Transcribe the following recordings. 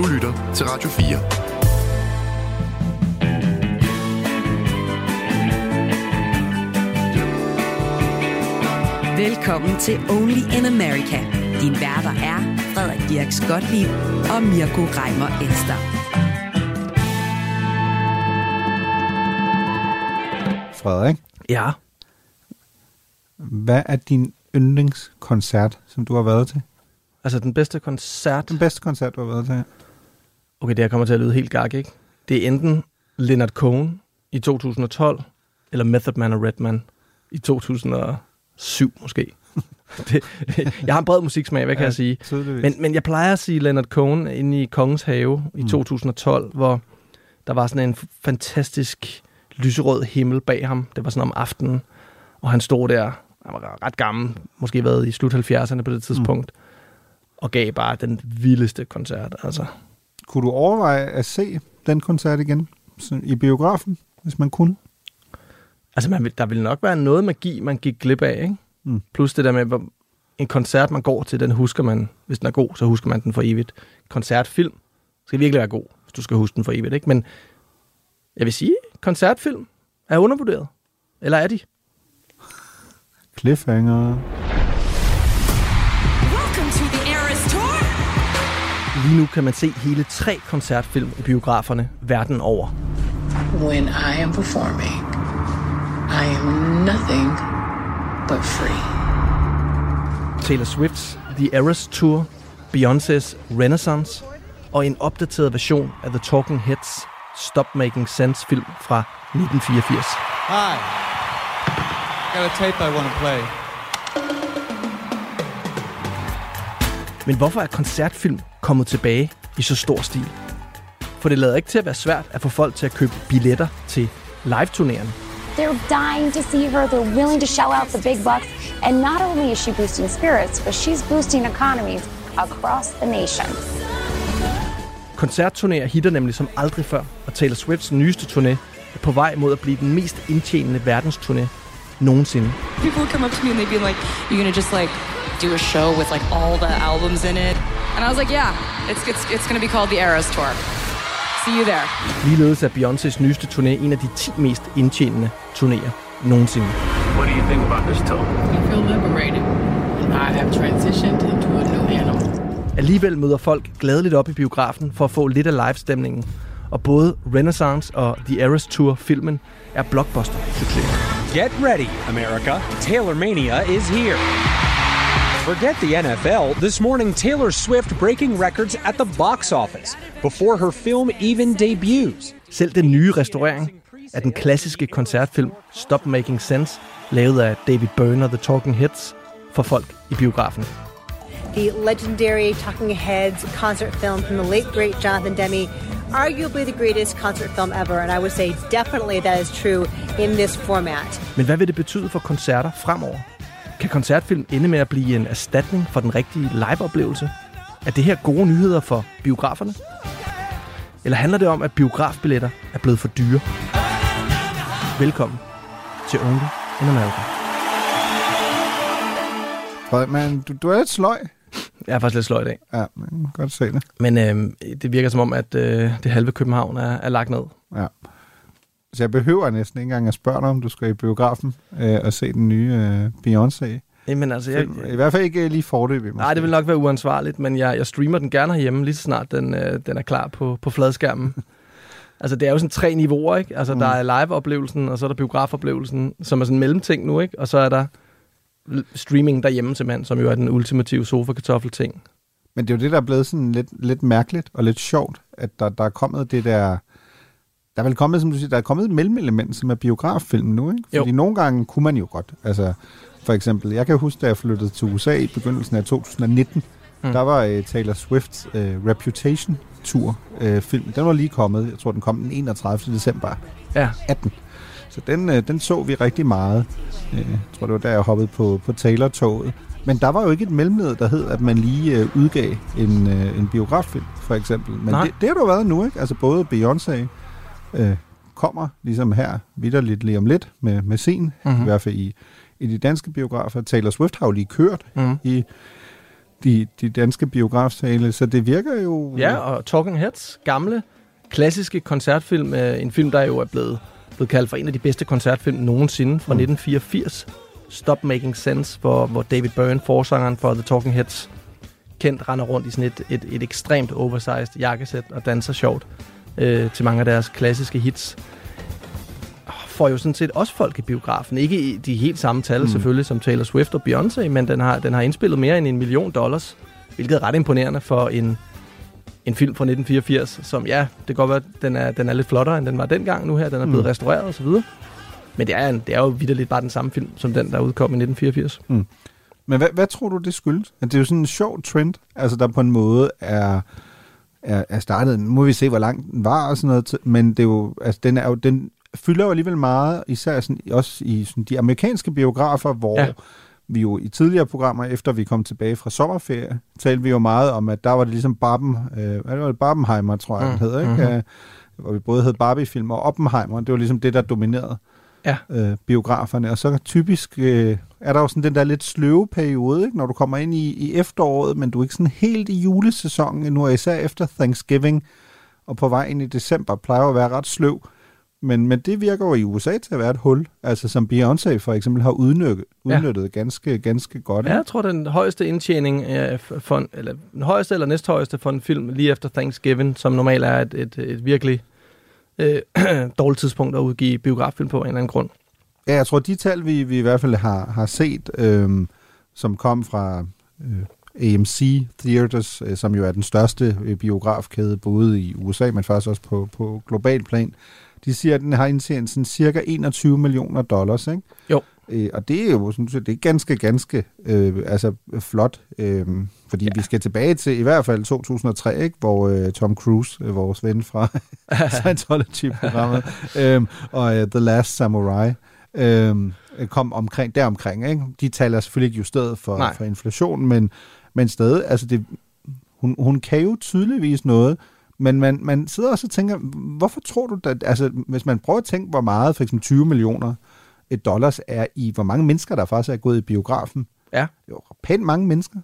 Du lytter til Radio 4. Velkommen til Only in America. Din værter er Frederik Dirk Skottliv og Mirko Reimer Elster. Frederik, Ja. hvad er din yndlingskoncert, som du har været til? Altså den bedste koncert. Den bedste koncert, du har været til? Okay, det her kommer til at lyde helt gak, ikke? Det er enten Leonard Cohen i 2012, eller Method Man og Redman i 2007 måske. det, jeg har en bred musiksmag, hvad kan Ja, jeg sige? Tydeligvis. Men, men jeg plejer at sige Leonard Cohen inde i Kongens Have i Mm. 2012, hvor der var sådan en fantastisk lyserød himmel bag ham. Det var sådan om aftenen, og han stod der, han var ret gammel, måske været i slut 70'erne på det tidspunkt, mm. og gav bare den vildeste koncert. Altså. Kunne du overveje at se den koncert igen så- i biografen, hvis man kunne? Altså, man der vil nok være noget magi, man gik glip af, ikke? Mm. Plus det der med, hvor en koncert, man går til, den husker man, hvis den er god, så husker man den for evigt. Koncertfilm skal virkelig være god, hvis du skal huske den for evigt, ikke? Men jeg vil sige, koncertfilm er undervurderet. Eller er de? Cliffhanger. Lige nu kan man se hele tre koncertfilm i biograferne verden over. When I am performing, I am nothing but free. Taylor Swift's The Eras Tour, Beyoncé's Renaissance og en opdateret version af The Talking Heads Stop Making Sense film fra 1984. Hi. Got a tape I want to play. Men hvorfor er koncertfilm kommet tilbage i så stor stil? For det lader ikke til at være svært at få folk til at købe billetter til live-turnerende. They're dying to see her. They're willing to shell out the big bucks. And not only is she boosting spirits, but she's boosting economies across the nation. Koncertturnéer hitter nemlig som aldrig før, og Taylor Swifts nyeste turné er på vej mod at blive den mest indtjenende verdensturné nogensinde. people would come up to me and they'd be like, "You're gonna just like do a show with like all the albums in it?" And I was like, "Yeah, it's it's it's gonna be called the Eras Tour. See you there." Ligeledes er Beyoncés nyeste turné en af de 10 mest indtjenende turnéer nogensinde. What do you think about this tour? I feel liberated. I have transitioned into a new animal. Alligevel møder folk gladeligt op i biografen for at få lidt af livestemningen. Og både Renaissance og The Eras Tour filmen er blockbuster-succeser. Get ready, America. Taylor Mania is here. Forget the NFL. This morning, Taylor Swift breaking records at the box office before her film even debuts. Selv den nye restaurering af den klassiske koncertfilm Stop Making Sense, lavet af David Byrne og The Talking Heads, for folk i biografen. the legendary Talking Heads concert film from the late great Jonathan Demme, arguably the greatest concert film ever, and I would say definitely that is true in this format. Men hvad vil det betyde for koncerter fremover? Kan koncertfilm ende med at blive en erstatning for den rigtige liveoplevelse? Er det her gode nyheder for biograferne? Eller handler det om, at biografbilletter er blevet for dyre? Velkommen til Only in America. Frederik, du, du er lidt sløj. Jeg er faktisk lidt sløj i dag. Ja, man kan godt se det. Men øh, det virker som om, at øh, det halve København er, er lagt ned. Ja. Så jeg behøver næsten ikke engang at spørge dig, om du skal i biografen øh, og se den nye øh, Beyoncé. Jamen altså, jeg, I hvert fald ikke lige forløbig. nej, det vil nok være uansvarligt, men jeg, jeg streamer den gerne herhjemme, lige så snart den, øh, den er klar på, på fladskærmen. altså, det er jo sådan tre niveauer, ikke? Altså, mm. der er live-oplevelsen, og så er der biografoplevelsen, som er sådan en mellemting nu, ikke? Og så er der streaming derhjemme simpelthen, som jo er den ultimative sofa-kartoffel-ting. Men det er jo det, der er blevet sådan lidt, lidt mærkeligt og lidt sjovt, at der, der er kommet det der... Der er vel kommet, som du siger, der er kommet et mellemelement, som er biograffilm nu, ikke? Fordi Jo. nogle gange kunne man jo godt. Altså, for eksempel, jeg kan huske, da jeg flyttede til USA i begyndelsen af 2019, Mm. der var uh, Taylor Swift uh, Reputation-tur uh, film. Den var lige kommet. Jeg tror, den kom den 31. december Ja. 18. Så den, uh, den så vi rigtig meget. Uh, jeg tror, det var der, jeg hoppede på, på Taylor-toget. Men der var jo ikke et mellemled, der hed, at man lige uh, udgav en, uh, en biograffilm, for eksempel. Men Nej. det, det har jo været nu, ikke? Altså både Beyoncé uh, kommer, ligesom her, vidderligt lige om lidt, med, med Mhm. mm-hmm. i hvert fald i, i de danske biografer. Taylor Swift har jo lige kørt Mhm. i de, de danske biografsale, så det virker jo... Ja, og Talking Heads, gamle, klassiske koncertfilm. øh, En film, der jo er blevet, blevet kaldt for en af de bedste koncertfilm nogensinde fra Mm. 1984. Stop Making Sense, hvor, hvor David Byrne, forsangeren for The Talking Heads, kendt render rundt i sådan et, et, et ekstremt oversized jakkesæt og danser sjovt øh, til mange af deres klassiske hits. Får jo sådan set også folk i biografen. Ikke i de helt samme tal Mm. mm. selvfølgelig som Taylor Swift og Beyoncé, men den har, den har indspillet mere end en million dollars, hvilket er ret imponerende for en, en film fra 1984, som ja, det kan godt være, at den er, den er lidt flottere, end den var dengang nu her. Den er blevet Mm. restaureret og så videre. Men det er, en, det er jo vidderligt bare den samme film, som den, der udkom i 1984. Men hvad, hvad tror du, det skyldes? At det er jo sådan en sjov trend, altså der på en måde er, er, er startet. Nu må vi se, hvor lang den var og sådan noget. Men det er jo, altså, den, er jo, den fylder jo alligevel meget, især sådan, også i sådan, de amerikanske biografer, hvor Ja. vi jo i tidligere programmer, efter vi kom tilbage fra sommerferie, talte vi jo meget om, at der var det ligesom Barben, øh, hvad var det, Barbenheimer, tror jeg, Mm, den hed, ikke? mhm. Mm-hmm. hvor vi både hed Barbie-film og Oppenheimer. Det var ligesom det, der dominerede Ja. øh, biograferne. Og så typisk øh, er der jo sådan den der lidt sløve periode, ikke? når du kommer ind i, i efteråret, men du er ikke sådan helt i julesæsonen endnu, og især efter Thanksgiving og på vej ind i december, plejer at være ret sløv. Men, men det virker jo i USA til at være et hul, altså som Beyoncé for eksempel har udnyttet, udnyttet ja. ganske, ganske godt. Ja, jeg tror, den højeste indtjening, øh, for en, eller den højeste eller næsthøjeste for en film lige efter Thanksgiving, som normalt er et, et, et virkelig øh, dårligt tidspunkt at udgive biograffilm på af en eller anden grund. Ja, jeg tror, de tal, vi, vi i hvert fald har, har set, øhm, som kom fra øh, AMC Theaters, øh, som jo er den største øh, biografkæde både i USA, men faktisk også på, på global plan, de siger, at den har indtjent sådan cirka 21 millioner dollars, ikke? Jo. Øh, og det er jo sådan, set- det er ganske, ganske øh, altså, flot, øh, fordi ja. vi skal tilbage til i hvert fald 2003, ikke? hvor øh, Tom Cruise, øh, vores ven fra Scientology-programmet, øh, og øh, The Last Samurai, øh, kom omkring, deromkring. Ikke? De tal er selvfølgelig ikke justeret for, Nej. for inflation, men, men stadig, altså det, hun, hun kan jo tydeligvis noget, men man, man sidder også og tænker, hvorfor tror du, at, altså hvis man prøver at tænke, hvor meget for eksempel 20 millioner et dollars er i, hvor mange mennesker, der faktisk er gået i biografen. Ja. Jo, pænt mange mennesker.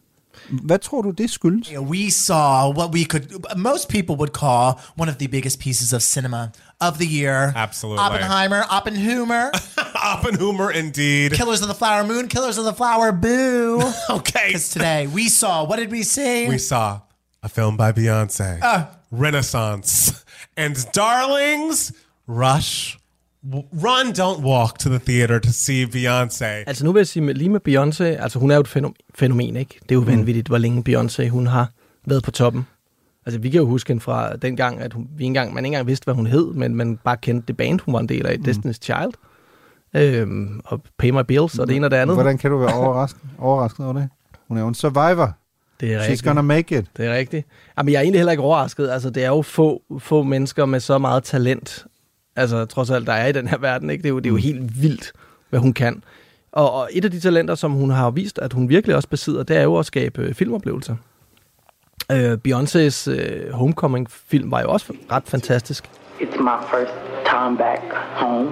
Hvad tror du, det skyldes? You know, we saw what we could, most people would call one of the biggest pieces of cinema of the year. Absolutely. Oppenheimer, Oppenheimer. Oppenheimer, indeed. Killers of the Flower Moon, Killers of the Flower Boo. okay. Because today we saw, what did we see? We saw a film by Beyonce, Uh. Renaissance, and darlings, rush, w- run, don't walk to the theater to see Beyonce. Altså nu vil jeg sige, med, lige med Beyoncé, altså hun er jo et fænomen, fænomen ikke? Det er jo Mm. vanvittigt, hvor længe Beyoncé hun har været på toppen. Altså vi kan jo huske hende fra den gang, at hun, vi ikke engang, man ikke engang vidste, hvad hun hed, men man bare kendte det band, hun var en del af, mm. Destiny's Child. Øhm, og Pay My Bills og det ene og det andet. Hvordan kan du være overrasket, overrasket over det? Hun er jo en survivor. Det er She's rigtigt. gonna make it. Det er rigtigt. Jamen, jeg er egentlig heller ikke overrasket. Altså, det er jo få, få mennesker med så meget talent, altså trods alt, der er i den her verden. Ikke? Det, er jo, det er jo helt vildt, hvad hun kan. Og, og et af de talenter, som hun har vist, at hun virkelig også besidder, det er jo at skabe øh, filmoplevelser. Øh, Beyoncés øh, Homecoming-film var jo også ret fantastisk. It's my first time back home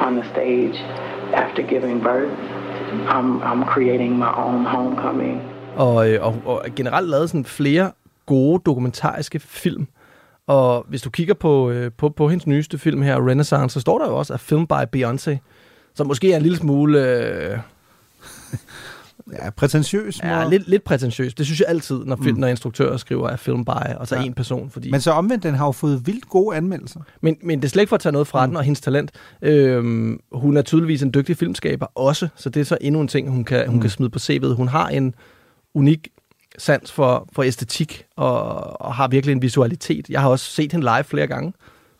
on the stage after giving birth. I'm, I'm creating my own homecoming. Og, øh, og, og generelt lavet sådan flere gode dokumentariske film. Og hvis du kigger på, øh, på, på hendes nyeste film her, Renaissance, så står der jo også, at film by Beyoncé, som måske er en lille smule... Øh, Ja, prætentiøs. Ja, lidt, lidt prætentiøst. Det synes jeg altid, når, film, Mm. når instruktører skriver af film by, og så Ja. en person. Fordi... Men så omvendt, den har jo fået vildt gode anmeldelser. Men, men det er slet ikke for at tage noget fra mm. den og hendes talent. Øhm, hun er tydeligvis en dygtig filmskaber også, så det er så endnu en ting, hun kan, hun Mm. kan smide på CV'et. Hun har en unik sans for, for æstetik og, og har virkelig en visualitet. Jeg har også set hende live flere gange.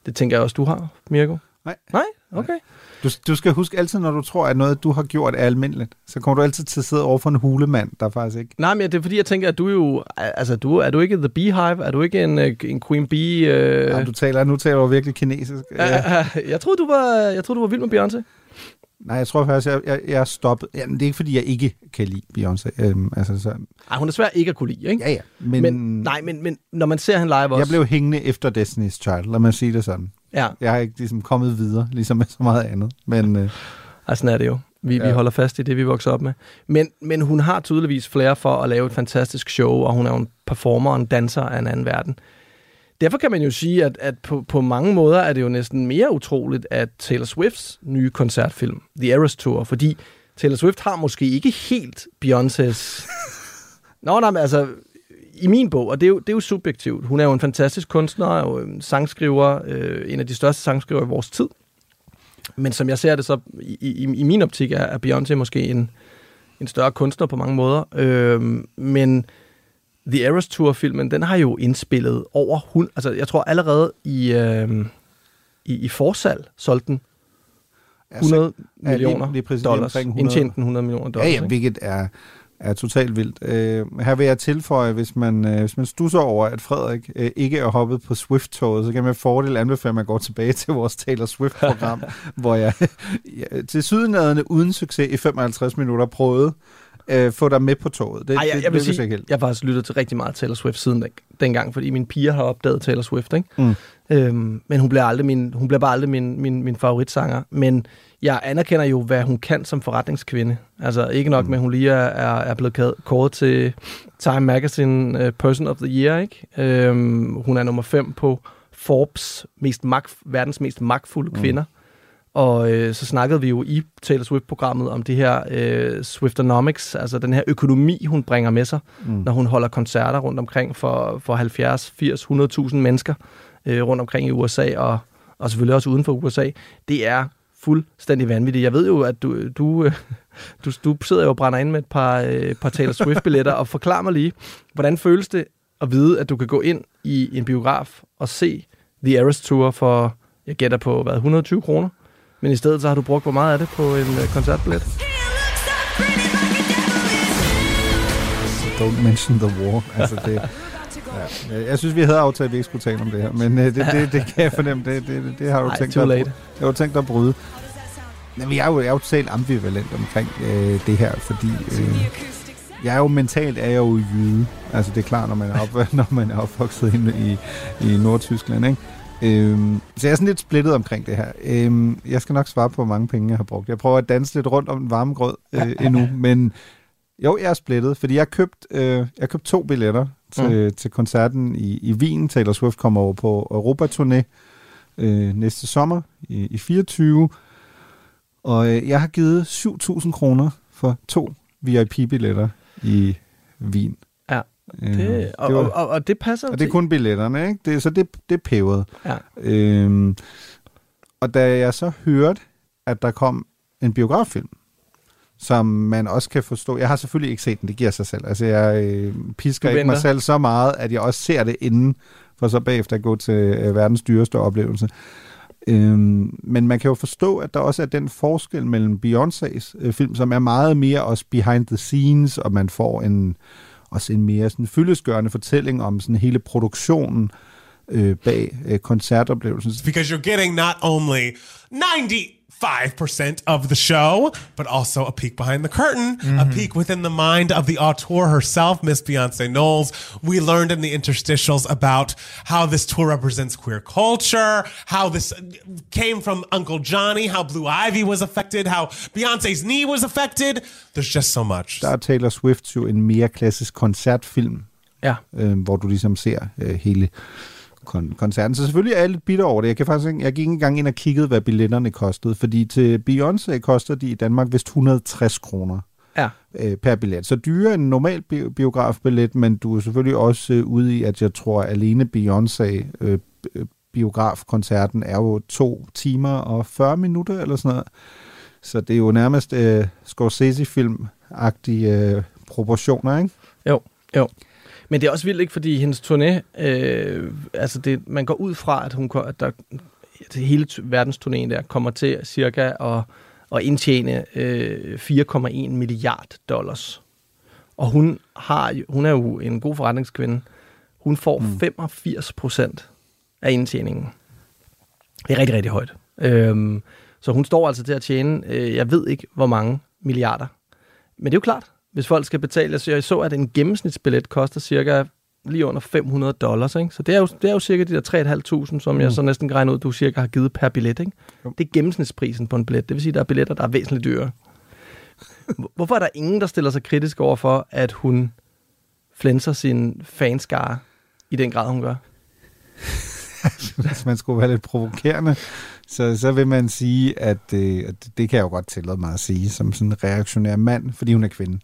Det tænker jeg også, du har, Mirko. Nej. Nej? Okay. Du, du skal huske altid, når du tror, at noget, du har gjort, er almindeligt, så kommer du altid til at sidde over for en hulemand, der faktisk ikke... Nej, men det er fordi, jeg tænker, at du er jo... Altså, du, er du ikke The Beehive? Er du ikke en, øh, en Queen Bee? Øh... Ja, du taler, nu taler du virkelig kinesisk. Ja. Jeg troede, du var, jeg troede, du var vild med Beyoncé. Nej, jeg tror faktisk, jeg, jeg, jeg er stoppet. Jamen, det er ikke, fordi jeg ikke kan lide Beyoncé. Øhm, altså, så, Ej, hun er svær ikke at kunne lide, ikke? Ja, ja. Men, Men, nej, men, men når man ser hende live også... jeg blev hængende efter Destiny's Child, lad mig sige det sådan. Ja. Jeg har ikke ligesom kommet videre, ligesom med så meget andet. Men, øh, Ej, sådan er det jo. Vi, ja. vi holder fast i det, vi voksede op med. Men, men hun har tydeligvis flere for at lave et fantastisk show, og hun er jo en performer og en danser af en anden verden. Derfor kan man jo sige, at, at på, på mange måder er det jo næsten mere utroligt, at Taylor Swifts nye koncertfilm, The Eras Tour, fordi Taylor Swift har måske ikke helt Beyoncés... Nå, nej, men altså, i min bog, og det er, jo, det er jo subjektivt. Hun er jo en fantastisk kunstner, og en sangskriver, øh, en af de største sangskriver i vores tid. Men som jeg ser det så, i, i, i min optik, er, er Beyoncé måske en, en større kunstner på mange måder. Øh, men The Eras Tour-filmen, den har jo indspillet over... Hun, altså, jeg tror allerede i, øh, i, i forsalg solgte den 100 Altså, ja, lige- millioner lige præcis dollars. omkring 100. Indtjente den 100 millioner dollars. Ja, ja, hvilket er, er totalt vildt. Øh, her vil jeg tilføje, hvis man, øh, hvis man stusser over, at Frederik øh, ikke er hoppet på Swift-toget, så kan man fordel anbefale, at man går tilbage til vores Taylor Swift-program, hvor jeg til sydenadende uden succes i 55 minutter prøvede øh, få dig med på toget. Det, Ej, jeg, det jeg vil sige, ikke helt. jeg har faktisk lyttet til rigtig meget Taylor Swift siden den, dengang, fordi mine piger har opdaget Taylor Swift, ikke? Mm. Øhm, men hun bliver, aldrig min, hun bliver bare aldrig min, min, min favoritsanger. Men jeg anerkender jo, hvad hun kan som forretningskvinde. Altså ikke nok med, at hun lige er, er, er blevet kåret til Time Magazine uh, Person of the Year, ikke? Øhm, hun er nummer 5 på Forbes mest magt, verdens mest magtfulde kvinder. Og øh, så snakkede vi jo i Taylor Swift-programmet om det her øh, Swiftonomics, altså den her økonomi, hun bringer med sig, Mm. når hun holder koncerter rundt omkring for, for 70, 80, 100.000 mennesker øh, rundt omkring i USA, og, og selvfølgelig også uden for USA. Det er fuldstændig vanvittigt. Jeg ved jo, at du, du, øh, du, du sidder jo og brænder ind med et par, øh, par Taylor Swift-billetter, og forklar mig lige, hvordan føles det at vide, at du kan gå ind i en biograf og se The Eras Tour for, jeg gætter på, hvad, 120 kroner? Men i stedet så har du brugt hvor meget af det på en øh, koncertbillet? Don't mention the war. Altså det, ja. Jeg synes, vi havde aftalt, at vi ikke skulle tale om det her, men øh, det, det, det kan jeg fornemme. Det, det, det, det har du Ej, tænkt at- det har tænkt dig at bryde. Men jeg er jo, jeg er jo totalt ambivalent omkring øh, det her, fordi øh, jeg er jo mentalt er jeg jo jyde. Altså det er klart, når man er, op, når man er opvokset inde i, i Nordtyskland, ikke? Øhm, så jeg er sådan lidt splittet omkring det her. Øhm, jeg skal nok svare på, hvor mange penge jeg har brugt. Jeg prøver at danse lidt rundt om den varme grød øh, endnu, men jo, jeg er splittet, fordi jeg har købt, øh, jeg købt to billetter til, mm. til koncerten i, i Wien. Taylor Swift kommer over på Europaturné øh, næste sommer i, i 24. Og øh, jeg har givet 7.000 kroner for to VIP-billetter i Wien. Øh, Det, og, det var- og, og, det passer og det er kun billetterne, ikke? Det, så det, det er pævet. Ja. Øhm, og da jeg så hørte, at der kom en biograffilm, som man også kan forstå. Jeg har selvfølgelig ikke set den, det giver sig selv. Altså, jeg øh, pisker ikke mig selv så meget, at jeg også ser det inden, for så bagefter at gå til øh, verdens dyreste oplevelse. Øhm, men man kan jo forstå, at der også er den forskel mellem Beyoncés øh, film, som er meget mere også behind the scenes, og man får en også en mere sådan fyldesgørende fortælling om sådan hele produktionen øh, bag øh, koncertoplevelsen. because you're getting not only 95% of the show, but also a peek behind the curtain, a Mhm. peek within the mind of the auteur herself, Miss Beyonce Knowles. We learned in the interstitials about how this tour represents queer culture, how this came from Uncle Johnny, how Blue Ivy was affected, how Beyonce's knee was affected. There's just so much. Der er Taylor Swift jo en mere klassisk koncertfilm, Ja. øh, hvor du ligesom ser øh, hele kon- koncerten. Så selvfølgelig er jeg lidt bitter over det. Jeg, kan faktisk, ikke- jeg gik ikke engang ind og kiggede, hvad billetterne kostede, fordi til Beyoncé koster de i Danmark vist 160 kroner Ja. øh, per billet. Så end en normal bi- biografbillet, men du er selvfølgelig også øh, ude i, at jeg tror, alene Beyoncé øh, b- biografkoncerten er jo to timer og 40 minutter eller sådan noget. Så det er jo nærmest øh, Scorsese-film-agtige øh, proportioner, ikke? Jo, jo. Men det er også vildt, ikke? Fordi hendes turné, øh, altså det, man går ud fra, at, hun, at der, at hele verdensturnéen der kommer til cirka at, at indtjene øh, 4,1 milliard dollars. Og hun, har, hun er jo en god forretningskvinde. Hun får mm. 85 procent af indtjeningen. Det er rigtig, rigtig højt. Øhm, så hun står altså til at tjene, øh, jeg ved ikke, hvor mange milliarder. Men det er jo klart, hvis folk skal betale, så jeg så, at en gennemsnitsbillet koster cirka lige under 500 dollars, ikke? Så det er jo, det er jo cirka de der 3.500, som mm. jeg så næsten kan regne ud, du cirka har givet per billet, ikke? Det er gennemsnitsprisen på en billet. Det vil sige, at der er billetter, der er væsentligt dyrere. Hvorfor er der ingen, der stiller sig kritisk over for, at hun flænser sin fanskare i den grad, hun gør? Hvis man skulle være lidt provokerende, så, så vil man sige, at øh, det kan jeg jo godt tillade mig at sige, som sådan en reaktionær mand, fordi hun er kvinde.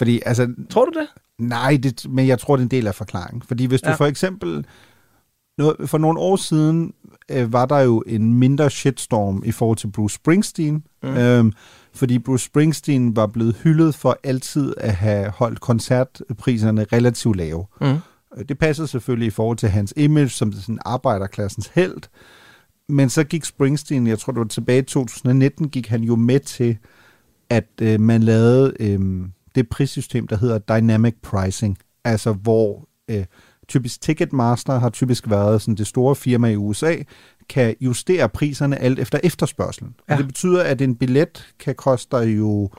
Fordi, altså, tror du det? Nej, det, men jeg tror, det er en del af forklaringen. Fordi hvis du Ja. for eksempel... For nogle år siden øh, var der jo en mindre shitstorm i forhold til Bruce Springsteen. Mm. Mm. Øhm, fordi Bruce Springsteen var blevet hyldet for altid at have holdt koncertpriserne relativt lave. Mm. Øh, Det passede selvfølgelig i forhold til hans image som sådan arbejderklassens held. Men så gik Springsteen, jeg tror det var tilbage i 2019, gik han jo med til, at øh, man lavede øh, det prissystem, der hedder Dynamic Pricing. Altså hvor øh, typisk Ticketmaster har typisk været sådan det store firma i USA, kan justere priserne alt efter efterspørgselen. Ja. Det betyder, at en billet kan koste jo...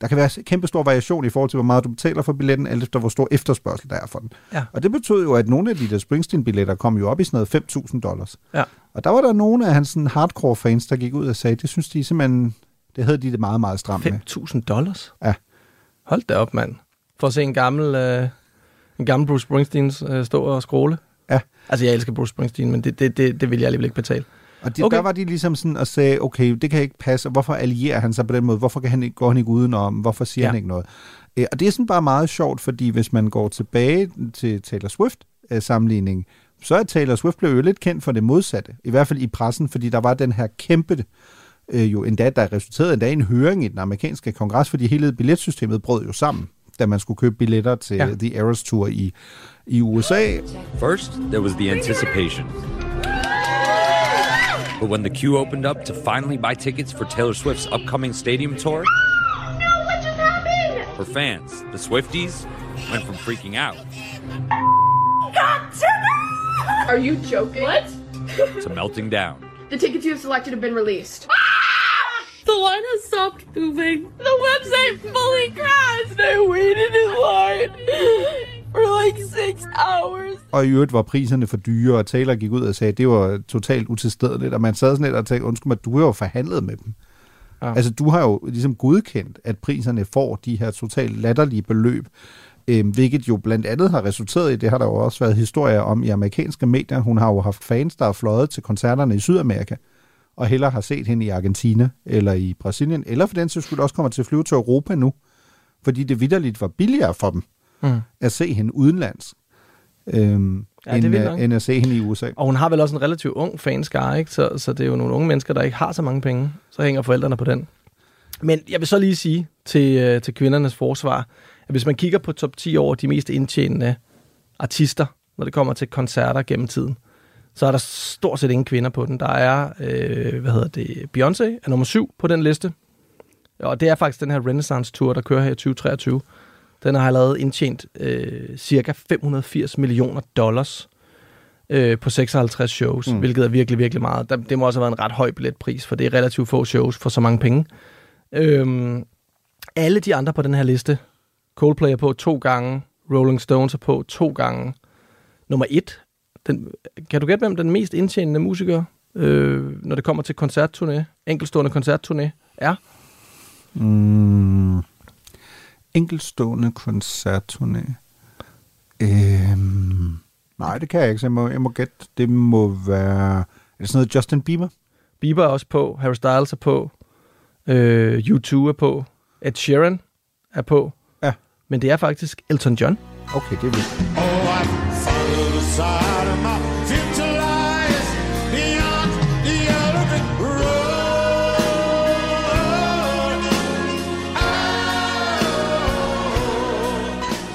Der kan være kæmpe stor variation i forhold til, hvor meget du betaler for billetten, alt efter hvor stor efterspørgsel der er for den. Ja. Og det betød jo, at nogle af de der Springsteen-billetter kom jo op i sådan noget 5.000 dollars. Ja. Og der var der nogle af hans sådan hardcore fans, der gik ud og sagde, det synes de simpelthen, det havde de det meget, meget stramt med. 5.000 dollars? Ja. Hold da op, mand. For at se en gammel, øh, en gammel Bruce Springsteen øh, stå og skråle. Ja. Altså, jeg elsker Bruce Springsteen, men det, det, det, det vil jeg alligevel ikke betale. Og det, okay. der var de ligesom sådan og sagde, okay, det kan ikke passe, og hvorfor allierer han sig på den måde? Hvorfor kan han ikke, går han ikke udenom? Hvorfor siger Ja. han ikke noget? Øh, Og det er sådan bare meget sjovt, fordi hvis man går tilbage til Taylor Swift-sammenligning, så er Taylor Swift blev jo lidt kendt for det modsatte, i hvert fald i pressen, fordi der var den her kæmpe, øh, jo endda, der resulterede endda i en høring i den amerikanske kongres, fordi hele billetsystemet brød jo sammen, da man skulle købe billetter til Ja. ja. The Eras Tour i, i USA. First, there was the anticipation. But when the queue opened up to finally buy tickets for Taylor Swift's upcoming stadium tour, her fans, the Swifties, went from freaking out Are you joking? What? to melting down. The tickets you have selected have been released. The line has stopped moving. The website fully crashed. I waited in line for like six hours. Og i øvrigt var priserne for dyre, og Taylor gik ud og sagde, at det var totalt utilstedeligt, og man sad sådan lidt og tænkte, undskyld mig, du har jo forhandlet med dem. Ja. Ja. Altså, du har jo ligesom godkendt, at priserne får de her totalt latterlige beløb, øh, hvilket jo blandt andet har resulteret i, det har der jo også været historier om i amerikanske medier, hun har jo haft fans, der er fløjet til koncerterne i Sydamerika, og hellere har set hende i Argentina, eller i Brasilien, eller for den sags skyld også kommer til at flyve til Europa nu, fordi det vidderligt var billigere for dem Mm. at se hende udenlands, øhm, Ja, det end, vildt øh, end at se hende i USA. Og hun har vel også en relativt ung fanskare, ikke? Så, så det er jo nogle unge mennesker, der ikke har så mange penge. Så hænger forældrene på den. Men jeg vil så lige sige til, øh, til kvindernes forsvar, at hvis man kigger på top 10 over de mest indtjenende artister, når det kommer til koncerter gennem tiden, så er der stort set ingen kvinder på den. Der er, øh, hvad hedder det, Beyoncé er nummer syv på den liste. Og det er faktisk den her Renaissance Tour, der kører her i 2023. Den har lavet indtjent øh, cirka 580 millioner dollars øh, på 56 shows, mm. Mm. hvilket er virkelig, virkelig meget. Der, det må også have været en ret høj billetpris, for det er relativt få shows for så mange penge. Øhm, alle de andre på den her liste, Coldplay er på to gange, Rolling Stones er på to gange. Nummer et, den, kan du gætte, hvem den mest indtjenende musiker, øh, når det kommer til koncertturné, enkeltstående koncertturné, er? Mm, enkeltstående koncertturné. Øhm, nej, det kan jeg ikke, så jeg må, jeg må gætte. Det må være... Er det sådan noget Justin Bieber? Bieber er også på, Harry Styles er på, øh, U2 er på, Ed Sheeran er på. Men det er faktisk Elton John. Okay, det er vildt.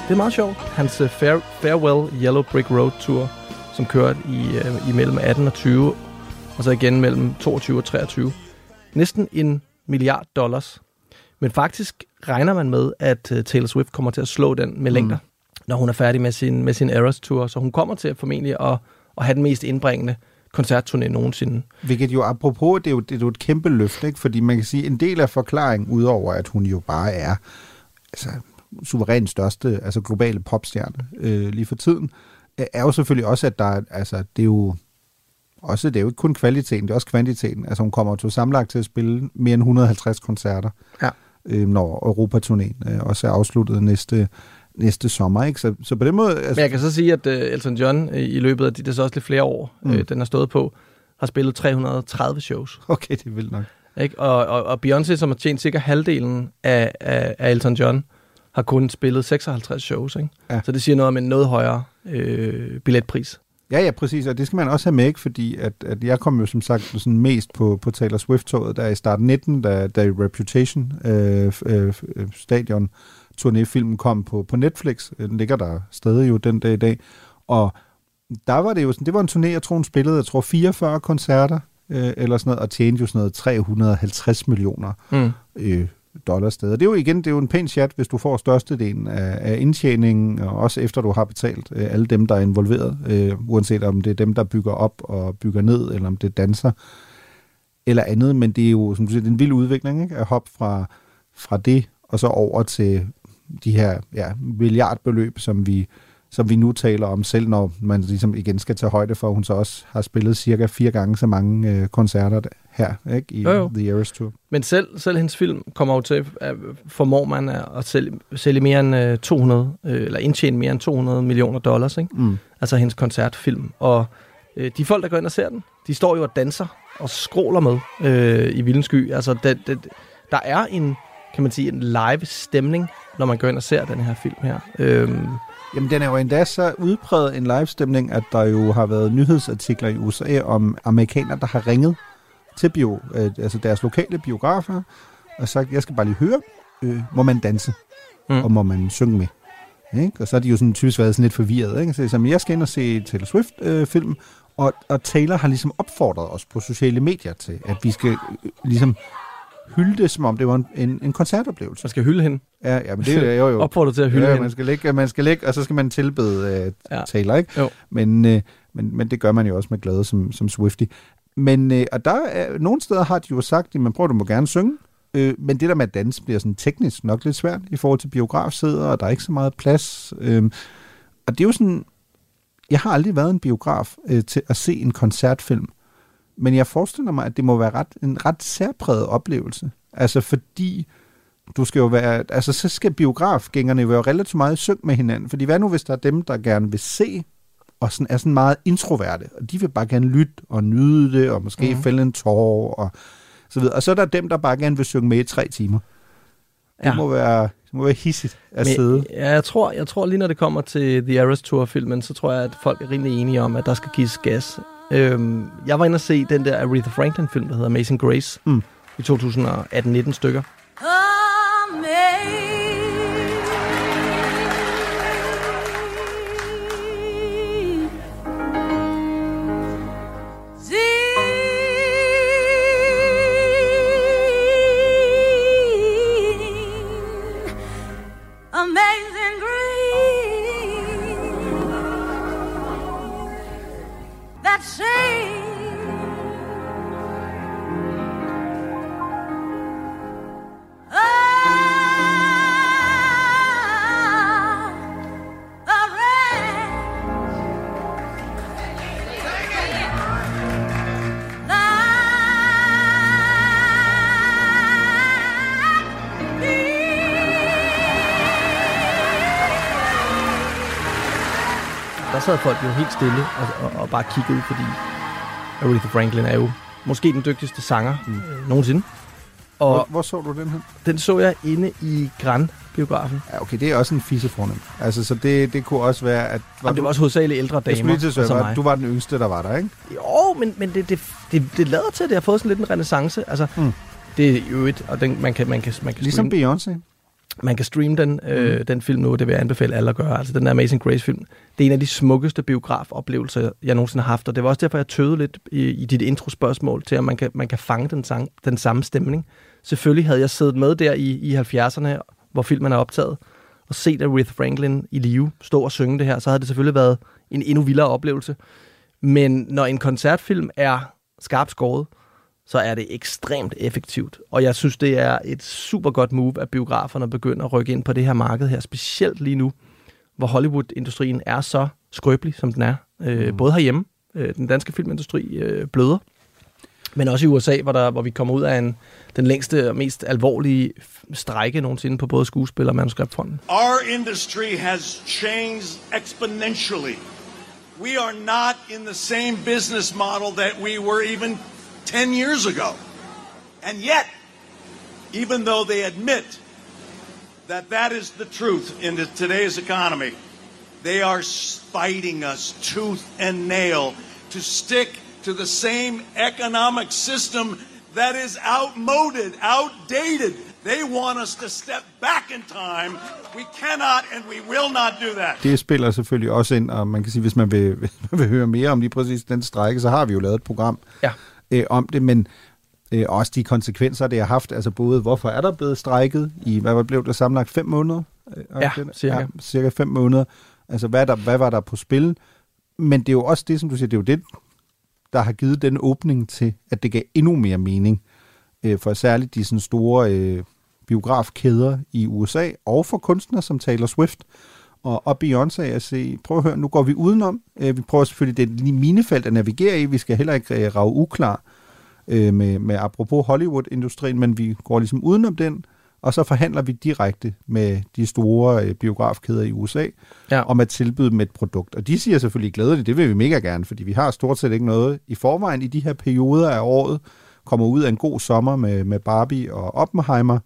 Det er meget sjovt. Hans uh, Fare, Farewell Yellow Brick Road Tour, som kørte i, uh, imellem 18 og 20, og så igen mellem 22 og 23. Næsten en milliard dollars. Men faktisk regner man med, at uh, Taylor Swift kommer til at slå den med længder, mm. når hun er færdig med sin, med sin Eras Tour. Så hun kommer til at formentlig at, at have den mest indbringende koncertturné nogensinde. Hvilket jo apropos, det er jo, det er jo et kæmpe løft, ikke? fordi man kan sige, en del af forklaringen, udover at hun jo bare er altså, suverænt største altså globale popstjerne øh, lige for tiden, øh, er jo selvfølgelig også, at der er, altså, det er jo også, det er jo ikke kun kvaliteten, det er også kvantiteten. Altså hun kommer til sammenlagt til at spille mere end 150 koncerter. Ja. Øh, når Europaturnéen øh, også er afsluttet næste, næste sommer. Ikke? Så, så på den måde... Men jeg kan så sige, at uh, Elton John uh, i løbet af de, det er så også lidt flere år, mm. Mm. den har stået på, har spillet 330 shows. Okay, det er vildt nok. Ikke? Og, og, og Beyoncé, som har tjent cirka halvdelen af, af, af Elton John, har kun spillet 56 shows. Ikke? Ja. Så det siger noget om en noget højere øh, billetpris. Ja, ja, præcis, og det skal man også have med, ikke? fordi at, at jeg kom jo som sagt sådan mest på, på Taylor Swift-toget, der i start 19, da, da Reputation øh, øh, øh, stadion turnéfilmen kom på, på Netflix. Den ligger der stadig jo den dag i dag. Og der var det jo sådan, det var en turné, jeg tror hun spillede, jeg tror 44 koncerter, øh, eller sådan noget, og tjente jo sådan noget 350 millioner Mm. øh, dollars sted. Og det er jo igen, det er jo en pæn chat, hvis du får størstedelen af, af indtjeningen, og også efter du har betalt øh, alle dem, der er involveret, øh, uanset om det er dem, der bygger op og bygger ned, eller om det er danser, eller andet, men det er jo, som du siger, det er en vild udvikling, ikke? at hoppe fra, fra det, og så over til de her ja, milliardbeløb, som vi, som vi nu taler om, selv når man ligesom igen skal tage højde for, at hun så også har spillet cirka fire gange så mange øh, koncerter her ikke? i Jo, jo. The Eras Tour. Men selv, selv hendes film kommer jo til, at formår man at sælge, sælge mere end øh, 200, øh, eller indtjene mere end 200 millioner dollars, ikke? Mm. Altså hendes koncertfilm. Og øh, de folk, der går ind og ser den, de står jo og danser og skråler med øh, i Vildens Sky. Altså, det, det, der er en, kan man sige, en live stemning, når man går ind og ser den her film her. Øhm, Jamen, den er jo endda så udpræget en livestemning, at der jo har været nyhedsartikler i USA om amerikanere, der har ringet til bio, øh, altså deres lokale biografer, og sagt, jeg skal bare lige høre, øh, må man danse, Mm. og må man synge med. Ikke? Og så har de jo sådan typisk været sådan lidt forvirret. Ikke? Så sådan, jeg skal ind og se Taylor Swift-film, øh, og, og Taylor har ligesom opfordret os på sociale medier til, at vi skal øh, ligesom hylde det, som om det var en, en, en koncertoplevelse. Man skal hylde hende. Ja, ja men det er jo jo. Opfordret til at hylde ja, hende. man skal ligge, man skal ligge, og så skal man tilbede øh, Ja. Taylor, ikke? Jo. Men, øh, men, men det gør man jo også med glæde som, som Swifty. Men øh, og der er, nogle steder har de jo sagt, at man prøver, du må gerne synge, øh, men det der med at danse bliver sådan teknisk nok lidt svært i forhold til biografsæder, og der er ikke så meget plads. Øh, og det er jo sådan, jeg har aldrig været en biograf øh, til at se en koncertfilm, men jeg forestiller mig, at det må være ret, en ret særpræget oplevelse. Altså fordi du skal jo være, altså så skal biografgængerne jo være relativt meget i synk med hinanden, fordi hvad nu hvis der er dem, der gerne vil se, og sådan, er sådan meget introverte, og de vil bare gerne lytte og nyde det, og måske mm. fælde en tår, og så videre. Og så er der dem, der bare gerne vil synge med i tre timer. Det Ja. må være, det må være hissigt at sidde. Men, ja, jeg tror, jeg tror lige når det kommer til The Eras Tour-filmen, så tror jeg, at folk er rimelig enige om, at der skal gives gas. Øhm, jeg var inde og se den der Aretha Franklin-film, der hedder Amazing Grace, mm. i 2018-19 stykker. Folk jo helt stille og, og, og bare kiggede, fordi Aretha Franklin er jo måske den dygtigste sanger mm. øh, nogensinde. Og Hvor, hvor så du den her? den så jeg inde i Grand-biografen. Ja, okay, det er også en fisse fornem. Altså, så det, det kunne også være, at... Jamen, det var også hovedsageligt ældre Jeg skulle damer, lige var- mig. du var den yngste, der var der, ikke? Jo, men, men det, det, det, det lader til, at det har fået sådan lidt en renaissance. Altså, Mm. det er jo et, og den, man kan, man kan, man kan Ligesom Beyoncé. man kan streame den, øh, Mm. den film nu, det vil jeg anbefale alle at gøre. Altså, den der Amazing Grace-film, det er en af de smukkeste biografoplevelser, jeg nogensinde har haft, og det var også derfor, jeg tøvede lidt i, i dit introspørgsmål til, at man kan, man kan fange den, sang, den samme stemning. Selvfølgelig havde jeg siddet med der i, i 70'erne, hvor filmen er optaget, og set Aretha Franklin i live stå og synge det her, så havde det selvfølgelig været en endnu vildere oplevelse. Men når en koncertfilm er skarpt skåret, så er det ekstremt effektivt. Og jeg synes, det er et super godt move, at biograferne begynder at rykke ind på det her marked her, specielt lige nu, hvor Hollywood-industrien er så skrøbelig, som den er. Øh, Både herhjemme, øh, den danske filmindustri øh, bløder, Men også i USA, hvor, der, hvor vi kommer ud af en, den længste og mest alvorlige strejke nogensinde på både skuespil- og manuskriptfronten. Our industry has changed exponentially. We are not in the same business model that we were even 10 years ago. And yet, even though they admit that that is the truth in the- today's economy, they are s- fighting us tooth and nail to stick to the same economic system that is outmoded, outdated. They want us to step back in time. We cannot and we will not do that. Det spiller selvfølgelig også ind, og man kan sige, hvis man vil, hvis man vil høre mere om lige præcis den strække, så har vi jo lavet et program ja. øh, om det, men øh, også de konsekvenser, det har haft, altså både hvorfor er der blevet strækket i, hvad blev det sammenlagt, fem måneder? Øh, Ja, den- cirka. Ja, cirka fem måneder. Altså, hvad, er der, hvad var der på spil? Men det er jo også det, som du siger, det er jo det, der har givet den åbning til, at det gav endnu mere mening øh, for særligt de sådan store øh, biografkæder i USA, og for kunstnere som Taylor Swift og, og Beyoncé at se, prøv at høre, nu går vi udenom. Øh, vi prøver selvfølgelig, det er lige minefelt at navigere i, vi skal heller ikke øh, rave uklar øh, med, med apropos Hollywood-industrien, men vi går ligesom udenom den, og så forhandler vi direkte med de store øh, biografkæder i USA ja. om at tilbyde dem et produkt. Og de siger selvfølgelig glædeligt, det vil vi mega gerne, fordi vi har stort set ikke noget i forvejen i de her perioder af året, kommer ud af en god sommer med, med Barbie og Oppenheimer,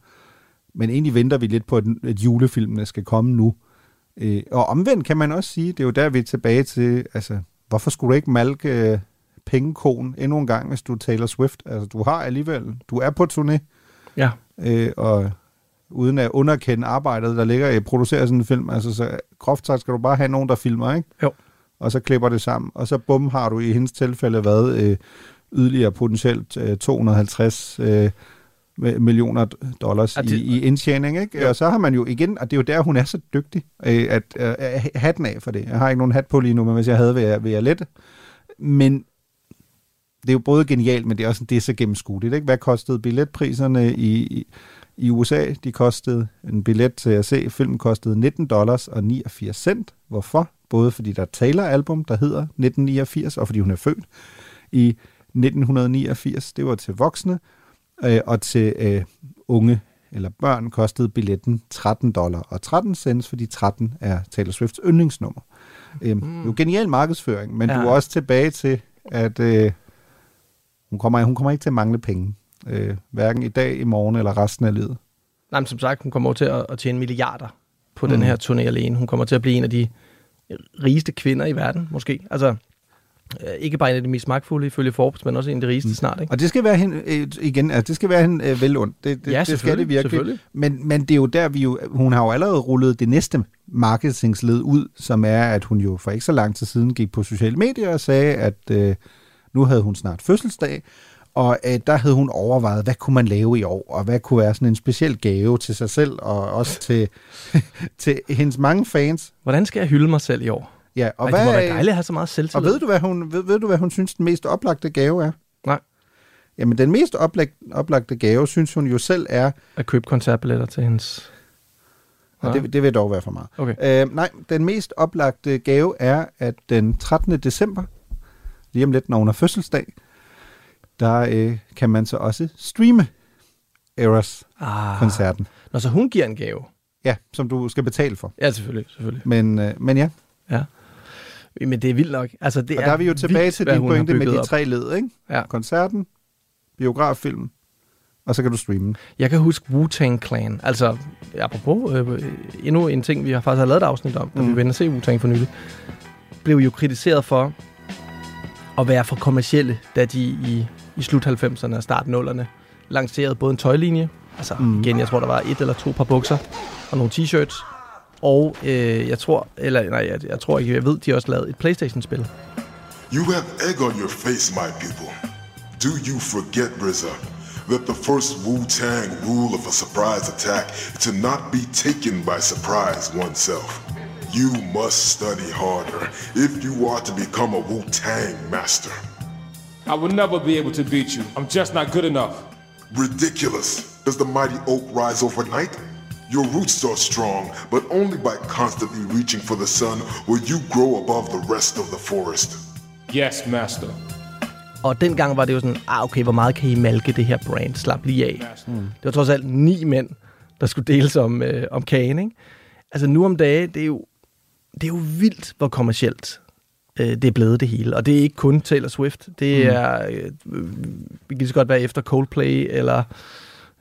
men egentlig venter vi lidt på, at, at julefilmene skal komme nu. Øh, og omvendt kan man også sige, det er jo der, vi er tilbage til, altså, hvorfor skulle du ikke malke pengekonen endnu en gang, hvis du taler Swift? Altså, du har alligevel, du er på turné, Ja. øh, og uden at underkende arbejdet, der ligger i at producere sådan en film, altså så groft sagt skal du bare have nogen, der filmer, ikke? Jo. Og så klipper det sammen, og så bum har du i hendes tilfælde været øh, yderligere potentielt øh, 250 øh, mi- millioner dollars Ja, det, i, i indtjening, ikke? Jo. Og så har man jo igen, og det er jo der, hun er så dygtig, øh, at øh, hatten af for det. Jeg har ikke nogen hat på lige nu, men hvis jeg havde, vil jeg, vil jeg lette. Men det er jo både genialt, men det er også det er så gennemskueligt. Ikke? Hvad kostede billetpriserne i, i, i USA? De kostede en billet til at se. Filmen kostede 19 dollars og 89 cent. Hvorfor? Både fordi der er Taylor-album, der hedder 1989, og fordi hun er født i 1989. Det var til voksne, øh, og til øh, unge eller børn kostede billetten 13 dollar og 13 cents, fordi 13 er Taylor Swifts yndlingsnummer. Øhm, mm. Jo genial markedsføring, men. Ja. du er også tilbage til, at øh, hun, kommer, hun kommer ikke til at mangle penge. Øh, hverken i dag, i morgen eller resten af livet. Nej, men som sagt, hun kommer over til at, at tjene milliarder på Mm. den her turné alene. Hun kommer til at blive en af de rigeste kvinder i verden, måske. Altså, øh, ikke bare en af de mest magtfulde ifølge Forbes, men også en af de rigeste snart, ikke? Og det skal være hende, øh, igen, altså, det skal være hende øh, vel ondt. Det, det, Ja, det skal det virkelig. Men, men det er jo der, vi jo, hun har jo allerede rullet det næste marketingsled ud, som er, at hun jo for ikke så lang tid siden gik på sociale medier og sagde, at øh, nu havde hun snart fødselsdag, og øh, der havde hun overvejet, hvad kunne man lave i år, og hvad kunne være sådan en speciel gave til sig selv, og også til, til hendes mange fans. Hvordan skal jeg hylde mig selv i år? Ja, og Ej, hvad, det må være dejligt at have så meget selvtillid. Og ved du, hvad hun, ved, ved du, hvad hun synes, den mest oplagte gave er? Nej. Jamen, den mest oplag, oplagte gave, synes hun jo selv er... At købe koncertbilletter til hendes... Og det, det vil dog være for meget. Okay. Øh, nej, den mest oplagte gave er, at den 13. december, lige om lidt, når hun har fødselsdag, der øh, kan man så også streame Eras-koncerten. Ah. Nå, så hun giver en gave. Ja, som du skal betale for. Ja, selvfølgelig, selvfølgelig. Men, øh, men ja. Ja. Men det er vildt nok. Altså, det og der er vi jo tilbage vildt, til din pointe med de tre led, ikke? Ja. Koncerten, biograffilm, og så kan du streame. Jeg kan huske Wu-Tang Clan. Altså, apropos, øh, endnu en ting, vi har faktisk har lavet et afsnit om, da. Mm. vi vendte se Wu-Tang for nylig, blev jo kritiseret for at være for kommercielle, da de i, i slut 90'erne og start 0'erne lancerede både en tøjlinje, altså Mm. igen, jeg tror, der var et eller to par bukser, og nogle t-shirts, og øh, jeg tror, eller nej, jeg, jeg tror ikke, jeg ved, de også lavet et Playstation-spil. You have egg on your face, my people. Do you forget, RZA, that the first Wu-Tang rule of a surprise attack is to not be taken by surprise oneself? You must study harder if you are to become a Wu-Tang master. I will never be able to beat you. I'm just not good enough. Ridiculous. Does the mighty oak rise overnight? Your roots are strong, but only by constantly reaching for the sun will you grow above the rest of the forest. Yes, master. Og dengang var det jo sådan, ah okay, hvor meget kan I malke det her brand? Slap lige af. Mm. Det var trods alt ni mænd, der skulle deles om, øh, om kagen, ikke? Altså nu om dagen, det er jo, det er jo vildt, hvor kommercielt øh, det er blevet det hele. Og det er ikke kun Taylor Swift. Det Mm. er, øh, vi kan så godt være efter Coldplay, eller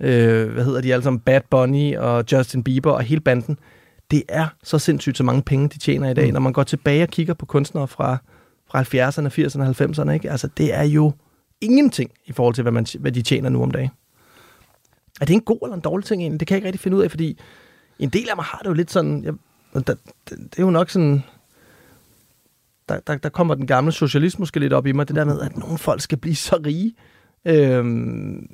øh, hvad hedder de alle sammen, Bad Bunny og Justin Bieber og hele banden. Det er så sindssygt, så mange penge, de tjener i dag, mm. når man går tilbage og kigger på kunstnere fra, fra 70'erne, 80'erne, 90'erne. Ikke? Altså, det er jo ingenting i forhold til, hvad, man, hvad de tjener nu om dagen. Er det en god eller en dårlig ting egentlig? Det kan jeg ikke rigtig finde ud af, fordi en del af mig har det jo lidt sådan... Jeg, der, det, det er jo nok sådan... Der, der, der kommer den gamle socialist måske lidt op i mig, det der med, at nogle folk skal blive så rige. Øhm,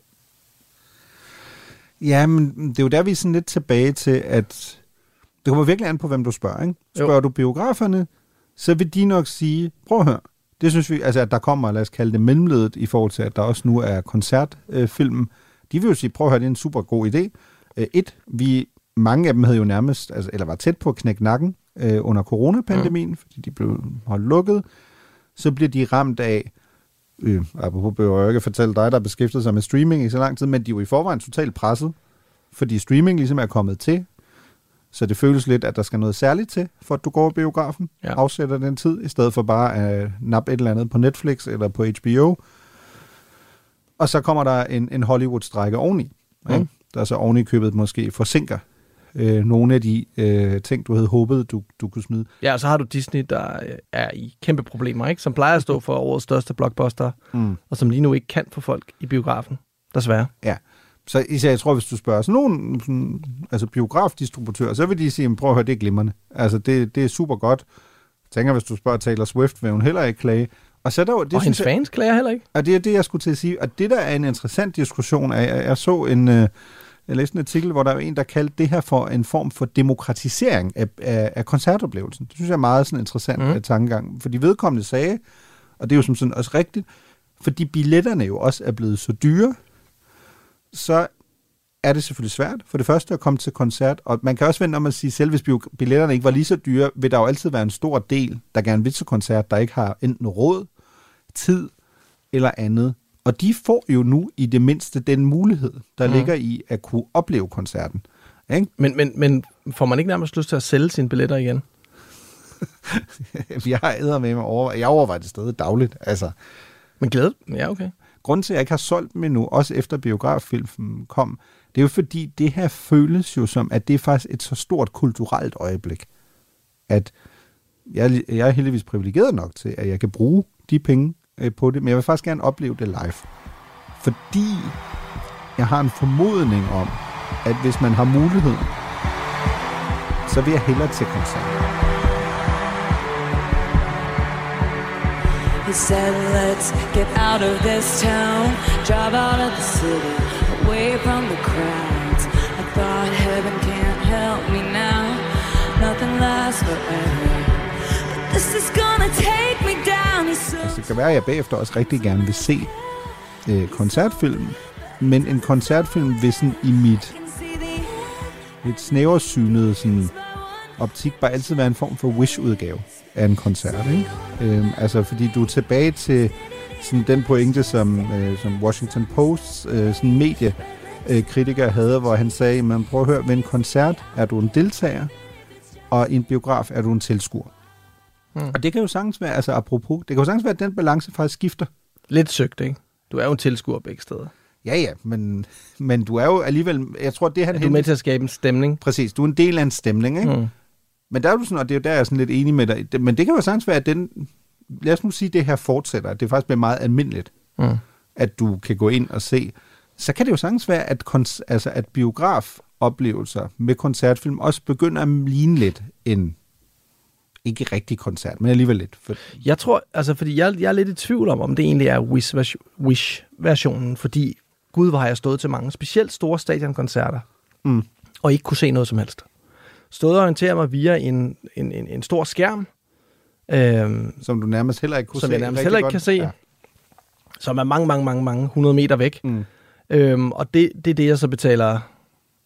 Ja, men det er jo der, vi er sådan lidt tilbage til, at det kommer virkelig an på, hvem du spørger. Ikke? Spørger jo. du biograferne, så vil de nok sige, prøv at høre, det synes vi, altså at der kommer, lad os kalde det mellemledet, i forhold til, at der også nu er koncertfilm. De vil jo sige, prøv at høre, det er en super god idé. Øh, et, vi, mange af dem havde jo nærmest, altså, eller var tæt på at knække nakken øh, under coronapandemien, mm. fordi de blev holdt lukket. Så bliver de ramt af, øh, apropos behøver jeg ikke fortælle dig, der har beskæftiget sig med streaming i så lang tid, men de er jo i forvejen totalt presset, fordi streaming ligesom er kommet til, så det føles lidt, at der skal noget særligt til, for at du går i biografen, ja. afsætter den tid, i stedet for bare at nappe et eller andet på Netflix eller på HBO. Og så kommer der en, en Hollywood-strække oveni, Mm. ikke? der så oveni købet måske forsinker øh, nogle af de øh, ting, du havde håbet, du, du kunne smide. ja, og så har du Disney, der øh, er i kæmpe problemer, ikke? som plejer at stå for årets største blockbuster, Mm. og som lige nu ikke kan få folk i biografen, desværre. Ja. Så især, jeg tror, hvis du spørger sådan nogle sådan, altså biografdistributører, så vil de sige, prøv at høre, det er glimrende. Altså, det, det er super godt. Jeg tænker, hvis du spørger Taylor Swift, vil hun heller ikke klage. Og, så er der, det og hendes fans klager heller ikke. Og det er det, jeg skulle til at sige. Og det, der er en interessant diskussion af, jeg, jeg så en, øh, jeg læste en artikel, hvor der var en, der kaldte det her for en form for demokratisering af, af, af koncertoplevelsen. Det synes jeg er meget sådan interessant mm. tankegang. Fordi vedkommende sagde, og det er jo som sådan også rigtigt, fordi billetterne jo også er blevet så dyre, så er det selvfølgelig svært. For det første at komme til koncert, og man kan også vente om at sige, selv hvis billetterne ikke var lige så dyre, vil der jo altid være en stor del, der gerne vil til koncert, der ikke har enten råd, tid eller andet. Og de får jo nu i det mindste den mulighed, der mm. ligger i at kunne opleve koncerten. Ikke? Men, men, men får man ikke nærmest lyst til at sælge sine billetter igen? jeg har æder med mig over, jeg overvejer det stadig dagligt. Altså. Men glæde? Ja, okay. Grunden til, at jeg ikke har solgt dem endnu, også efter biograffilmen kom, det er jo fordi, det her føles jo som, at det er faktisk et så stort kulturelt øjeblik, at jeg, jeg er heldigvis privilegeret nok til, at jeg kan bruge de penge øh, på det, men jeg vil faktisk gerne opleve det live. Fordi jeg har en formodning om, at hvis man har mulighed, så vil jeg hellere til koncert. He said, let's get out of this town, drive out of the city, away from the crowds. I thought heaven can't help me now, nothing lasts forever. But this is good det kan være, at jeg bagefter også rigtig gerne vil se øh, koncertfilmen, men en koncertfilm vil sådan i mit lidt snæversynede sådan, optik bare altid være en form for wish-udgave af en koncert. Ikke? Øhm, altså, fordi du er tilbage til sådan den pointe, som, øh, som Washington Post øh, sådan medie øh, kritiker havde, hvor han sagde, man prøv at høre, ved en koncert er du en deltager, og i en biograf er du en tilskuer. Hmm. Og det kan jo sagtens være, altså apropos, det kan jo sagtens være, at den balance faktisk skifter. Lidt søgt, ikke? Du er jo en tilskuer begge steder. Ja, ja, men, men du er jo alligevel, jeg tror, det han... Er du med til at skabe en stemning? Præcis, du er en del af en stemning, ikke? Mm. Men der er du sådan, og det er jo der, jeg er sådan lidt enig med dig. Men det kan jo sagtens være, at den, lad os nu sige, at det her fortsætter, at det faktisk bliver meget almindeligt, Mm. at du kan gå ind og se. Så kan det jo sagtens være, at, altså, at biografoplevelser med koncertfilm også begynder at ligne lidt en, ikke rigtig koncert, men alligevel lidt. For, Jeg tror, altså, fordi jeg, jeg er lidt i tvivl om, om det egentlig er Wish-version- Wish-versionen, fordi gud, hvor har jeg stået til mange, specielt store stadionkoncerter, Mm. og ikke kunne se noget som helst. Stået og orienteret mig via en, en, en, en stor skærm, øhm, som du nærmest heller ikke kunne som se jeg nærmest heller ikke godt. kan se, Ja. som er mange, mange, mange, mange hundrede meter væk. Mm. Øhm, og det, det er det, jeg så betaler.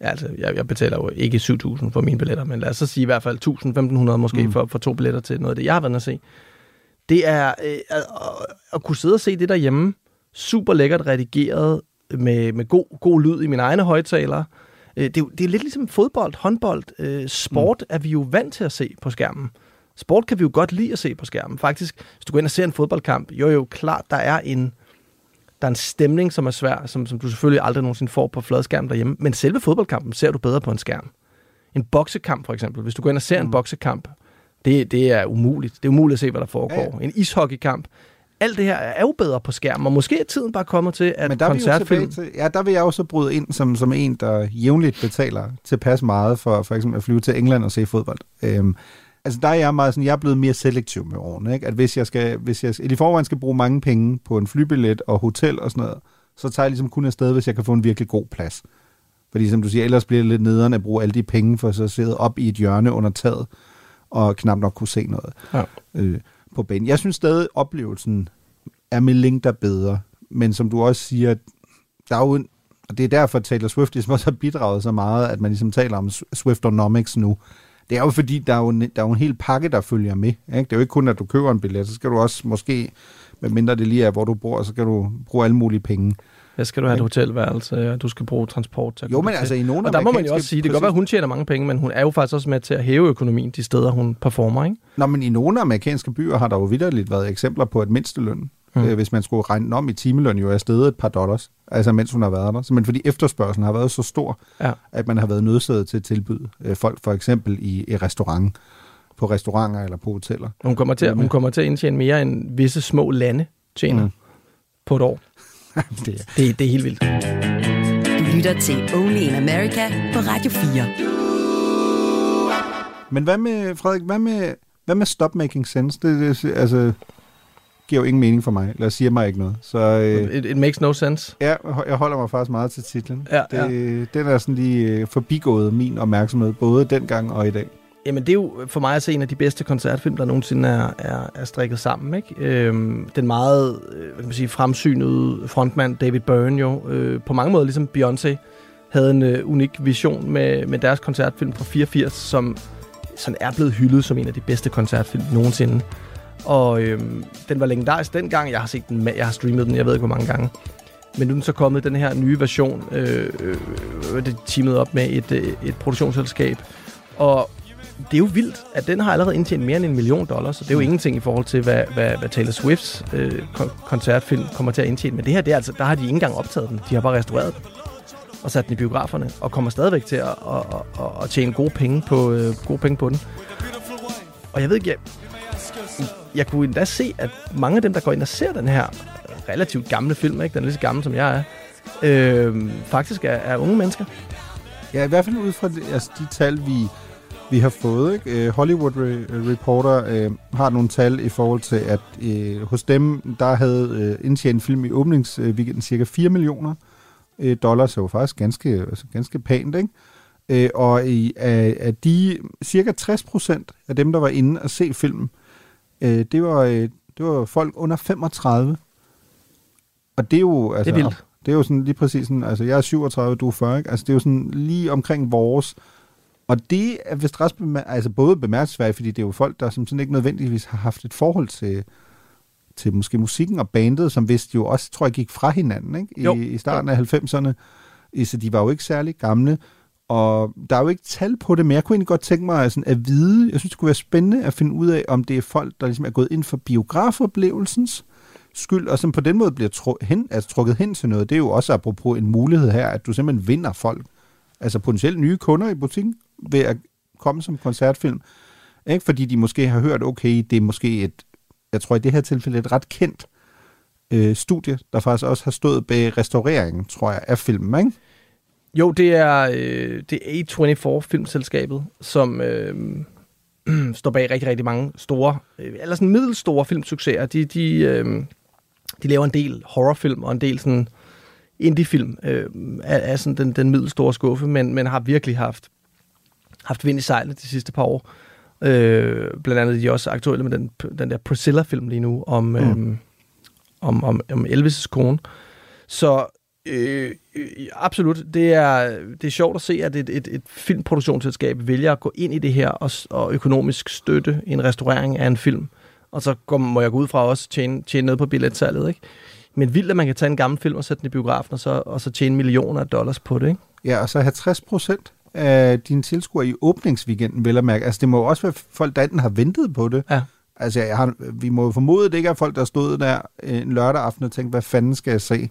Ja, altså, jeg, jeg betaler jo ikke 7.000 for mine billetter, men lad os så sige i hvert fald 1.000-1.500 måske Mm. for, for to billetter til noget af det, jeg har været at se. Det er øh, at, at kunne sidde og se det derhjemme, super lækkert redigeret, med, med god, god lyd i mine egne højtalere. Øh, det, er, jo- det er lidt ligesom fodbold, håndbold, øh, sport mm. er vi jo vant til at se på skærmen. Sport kan vi jo godt lide at se på skærmen. Faktisk, hvis du går ind og ser en fodboldkamp, jo jo, klart, der er en, der er en stemning, som er svær, som, som du selvfølgelig aldrig nogensinde får på fladskærm derhjemme. Men selve fodboldkampen ser du bedre på en skærm. En boksekamp for eksempel. Hvis du går ind og ser mm. en boksekamp, det, det er umuligt. Det er umuligt at se, hvad der foregår. Ja. En ishockeykamp. Alt det her er jo bedre på skærm, og måske er tiden bare kommet til, at Men der er koncertfilm... til, ja, der vil jeg også bryde ind som, som en, der jævnligt betaler tilpas meget for for eksempel at flyve til England og se fodbold. Øhm, altså der er jeg meget sådan, jeg er blevet mere selektiv med årene, ikke? At hvis jeg skal, hvis jeg i forvejen skal bruge mange penge på en flybillet og hotel og sådan noget, så tager jeg ligesom kun afsted, hvis jeg kan få en virkelig god plads. Fordi som du siger, ellers bliver det lidt nederen at bruge alle de penge for så at sidde op i et hjørne under taget og knap nok kunne se noget Ja. øh, på banen. Jeg synes stadig, oplevelsen er med der bedre. Men som du også siger, der er jo en, og det er derfor, at Taylor Swift ligesom også har bidraget så meget, at man ligesom taler om Swiftonomics nu. Det er jo fordi, der er jo en, der er jo en hel pakke, der følger med. Ikke? Det er jo ikke kun, at du køber en billet, så skal du også måske, medmindre det lige er, hvor du bor, så skal du bruge alle mulige penge. Hvad skal du have et hotelværelse, og du skal bruge transport til Jo, men til. altså i nogle Og der må man jo også sige, det kan godt være, at hun tjener mange penge, men hun er jo faktisk også med til at hæve økonomien de steder, hun performer, ikke? Nå, men i nogle amerikanske byer har der jo vidderligt været eksempler på, at mindsteløn, Mm. øh, hvis man skulle regne om i timeløn, jo er steget et par dollars, altså mens hun har været der. Simpelthen fordi efterspørgselen har været så stor, Ja. at man har været nødsaget til at tilbyde øh, folk for eksempel i, i restaurant, på restauranter eller på hoteller. Hun kommer til, hun kommer til at indtjene mere end visse små lande tjener. Mm. på et år. det, er. det, det er helt vildt. Du lytter til Only in America på Radio 4. Men hvad med, Frederik, hvad med, hvad med Stop Making Sense? Det, det altså, giver jo ingen mening for mig, eller siger mig ikke noget. Så, øh, It, it makes no sense. Ja, jeg holder mig faktisk meget til titlen. Ja, det, Den er sådan lige øh, forbigået min opmærksomhed, både dengang og i dag. Jamen, det er jo for mig at se en af de bedste koncertfilm, der nogensinde er, er, er strikket sammen. Ikke? Øhm, den meget øh, hvad kan man sige, fremsynede frontmand David Byrne jo, øh, på mange måder ligesom Beyoncé, havde en øh, unik vision med, med deres koncertfilm fra 84, som sådan er blevet hyldet som en af de bedste koncertfilm nogensinde. Og øhm, den var legendarisk dengang. Jeg har set den, jeg har streamet den, jeg ved ikke hvor mange gange. Men nu er den så kommet den her nye version, øh, øh, øh, det teamet op med et, øh, et produktionsselskab. Og det er jo vildt, at den har allerede indtjent mere end en million dollars, så det er jo ingenting i forhold til, hvad, hvad, hvad Taylor Swifts øh, kon- koncertfilm kommer til at indtjene. Men det her, det er altså, der har de ikke engang optaget den. De har bare restaureret den og sat den i biograferne, og kommer stadigvæk til at, at, at, at, at tjene gode penge, på, øh, gode penge på den. Og jeg ved ikke, jeg, jeg kunne endda se, at mange af dem, der går ind og ser den her relativt gamle film, ikke? den er lige så gammel som jeg er, øh, faktisk er, er unge mennesker. Ja, i hvert fald ud fra det, altså, de tal, vi, vi har fået. Ikke? Øh, Hollywood Re- Reporter øh, har nogle tal i forhold til, at øh, hos dem, der havde øh, indtjent film i åbningsweekenden cirka 4 millioner øh, dollars, så var faktisk ganske, altså, ganske pænt. Ikke? Øh, og i, af, af de cirka 60 procent af dem, der var inde og se filmen, øh, det, var, øh, det var folk under 35. Og det er jo... Altså, Det er vildt. Det er jo sådan lige præcis sådan, altså jeg er 37, du er 40, ikke? Altså det er jo sådan lige omkring vores. Og det er vist ret bemær- altså både bemærkelsesværdigt, fordi det er jo folk, der som sådan ikke nødvendigvis har haft et forhold til, til måske musikken og bandet, som vist jo også, tror jeg, gik fra hinanden ikke? I, Jo. i starten af 90'erne. I- Så de var jo ikke særlig gamle. Og der er jo ikke tal på det, men jeg kunne egentlig godt tænke mig sådan at vide, jeg synes, det kunne være spændende at finde ud af, om det er folk, der ligesom er gået ind for biografoplevelsens skyld, og som på den måde bliver tru- hen, altså trukket hen til noget. Det er jo også apropos en mulighed her, at du simpelthen vinder folk, altså potentielt nye kunder i butikken, ved at komme som koncertfilm. Ikke? Fordi de måske har hørt, okay, det er måske et, jeg tror i det her tilfælde, et ret kendt øh, studie, der faktisk også har stået bag restaureringen, tror jeg, af filmen, ikke? Jo, det er, øh, det er A24 filmselskabet, som øh, står bag rigtig, rigtig mange store, øh, eller sådan middelstore filmsucceser. De, de, øh, de laver en del horrorfilm og en del sådan indiefilm øh, af, af sådan den, den middelstore skuffe, men, men har virkelig haft, haft vind i sejlene de sidste par år. Øh, blandt andet er de også aktuelle med den, den der Priscilla-film lige nu om, mm. øh, om, om, om Elvis' kone. Så øh, øh, absolut, det er, det er sjovt at se, at et, et, et filmproduktionsselskab vælger at gå ind i det her og, og økonomisk støtte en restaurering af en film. Og så går, må jeg gå ud fra også tjene, tjene noget på billetsalget, ikke? Men vildt, at man kan tage en gammel film og sætte den i biografen, og så, og så tjene millioner af dollars på det, ikke? Ja, og så 50 procent af dine tilskuere i åbningsweekenden, vil jeg mærke. Altså, det må jo også være folk, der enten har ventet på det. Ja. Altså, jeg har, vi må jo formode, at det ikke er folk, der stod der en lørdag aften og tænkte, hvad fanden skal jeg se?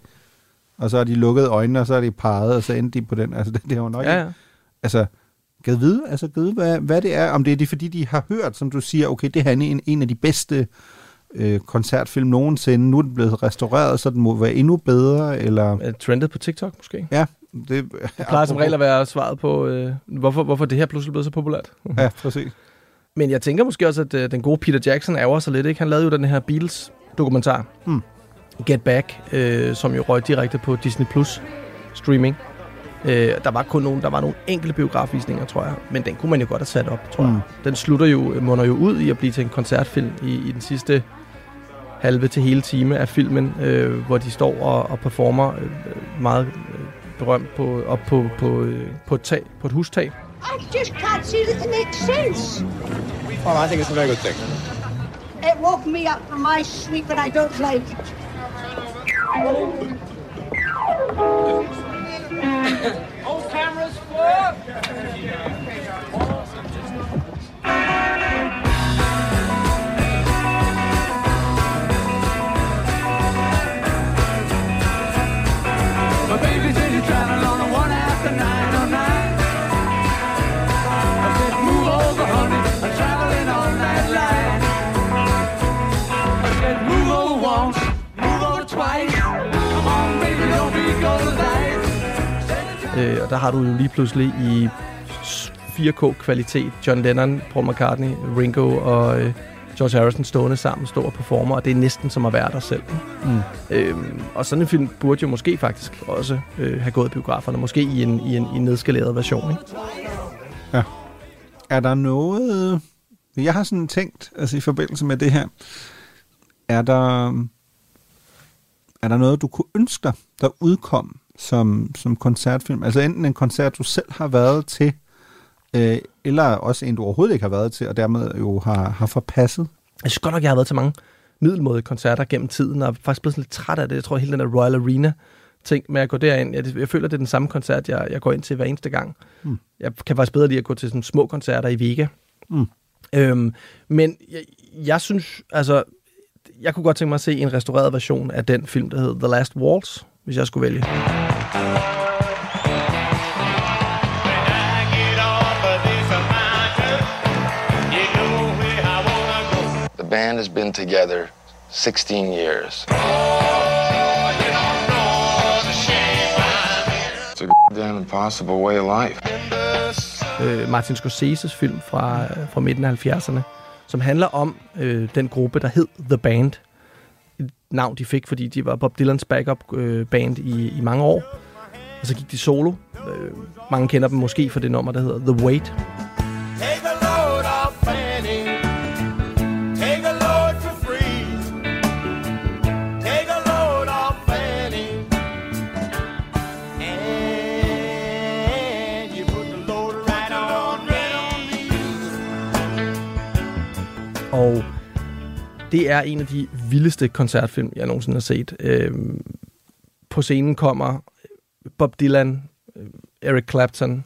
Og så har de lukket øjnene, og så er de parret, og så endte de på den. Altså, det, det er jo nok Ja, ja. Altså, gad vide, altså, gad vide hvad, hvad det er. Om det er det, fordi de har hørt, som du siger, okay, det her er en, en af de bedste øh, koncertfilm nogensinde. Nu er den blevet restaureret, så den må være endnu bedre, eller... Er trendet på TikTok, måske? Ja, det, Det plejer som regel at være svaret på, øh, hvorfor, hvorfor det her pludselig blevet så populært. Ja, præcis. Men jeg tænker måske også, at øh, den gode Peter Jackson ærger sig lidt. Ikke? Han lavede jo den her Beatles-dokumentar, Hmm. Get Back, øh, som jo røg direkte på Disney Plus streaming. Øh, der var kun nogle, der var nogle enkelte biografvisninger, tror jeg, men den kunne man jo godt have sat op, tror jeg. Mm. Den slutter jo, munder jo ud i at blive til en koncertfilm i, i den sidste halve til hele time af filmen, øh, hvor de står og, og performer øh, meget øh, berømt på, op på, på, øh, på, et tag, på et hustag. I just can't see that it makes sense. Well, I think it's a very good thing. It woke me up from my sleep and I don't like it. All cameras for. Der har du jo lige pludselig i 4K-kvalitet John Lennon, Paul McCartney, Ringo og øh, George Harrison stående sammen, står og performer, og det er næsten som at være der selv. Mm. Øhm, og sådan en film burde jo måske faktisk også øh, have gået biograferne, måske i en, i en, i en nedskaleret version. Ikke? Ja. Er der noget... Jeg har sådan tænkt, altså i forbindelse med det her, er der, er der noget, du kunne ønske dig, der udkom som, som koncertfilm? Altså enten en koncert, du selv har været til, øh, eller også en, du overhovedet ikke har været til, og dermed jo har, har forpasset. Jeg synes godt nok, jeg har været til mange middelmådige koncerter gennem tiden, og er faktisk blevet lidt træt af det. Jeg tror, hele den der Royal Arena ting med at gå derind, jeg, jeg føler, det er den samme koncert, jeg, jeg går ind til hver eneste gang. Mm. Jeg kan faktisk bedre lide at gå til sådan små koncerter i Vega. Mm. Øhm, men jeg, jeg synes, altså, jeg kunne godt tænke mig at se en restaureret version af den film, der hedder The Last Waltz, hvis jeg skulle vælge. The band has been together 16 years. It's a damn impossible way of life. øh, Martin Scorseses film fra, øh, fra midten af 70'erne, som handler om øh, den gruppe, der hed The Band. Navn, de fik, fordi de var Bob Dylans backup øh, band i, i mange år. Og så gik de solo. Øh, mange kender dem måske for det nummer, der hedder The Wait. Og det er en af de vildeste koncertfilm, jeg nogensinde har set. Øh, på scenen kommer øh, Bob Dylan, øh, Eric Clapton,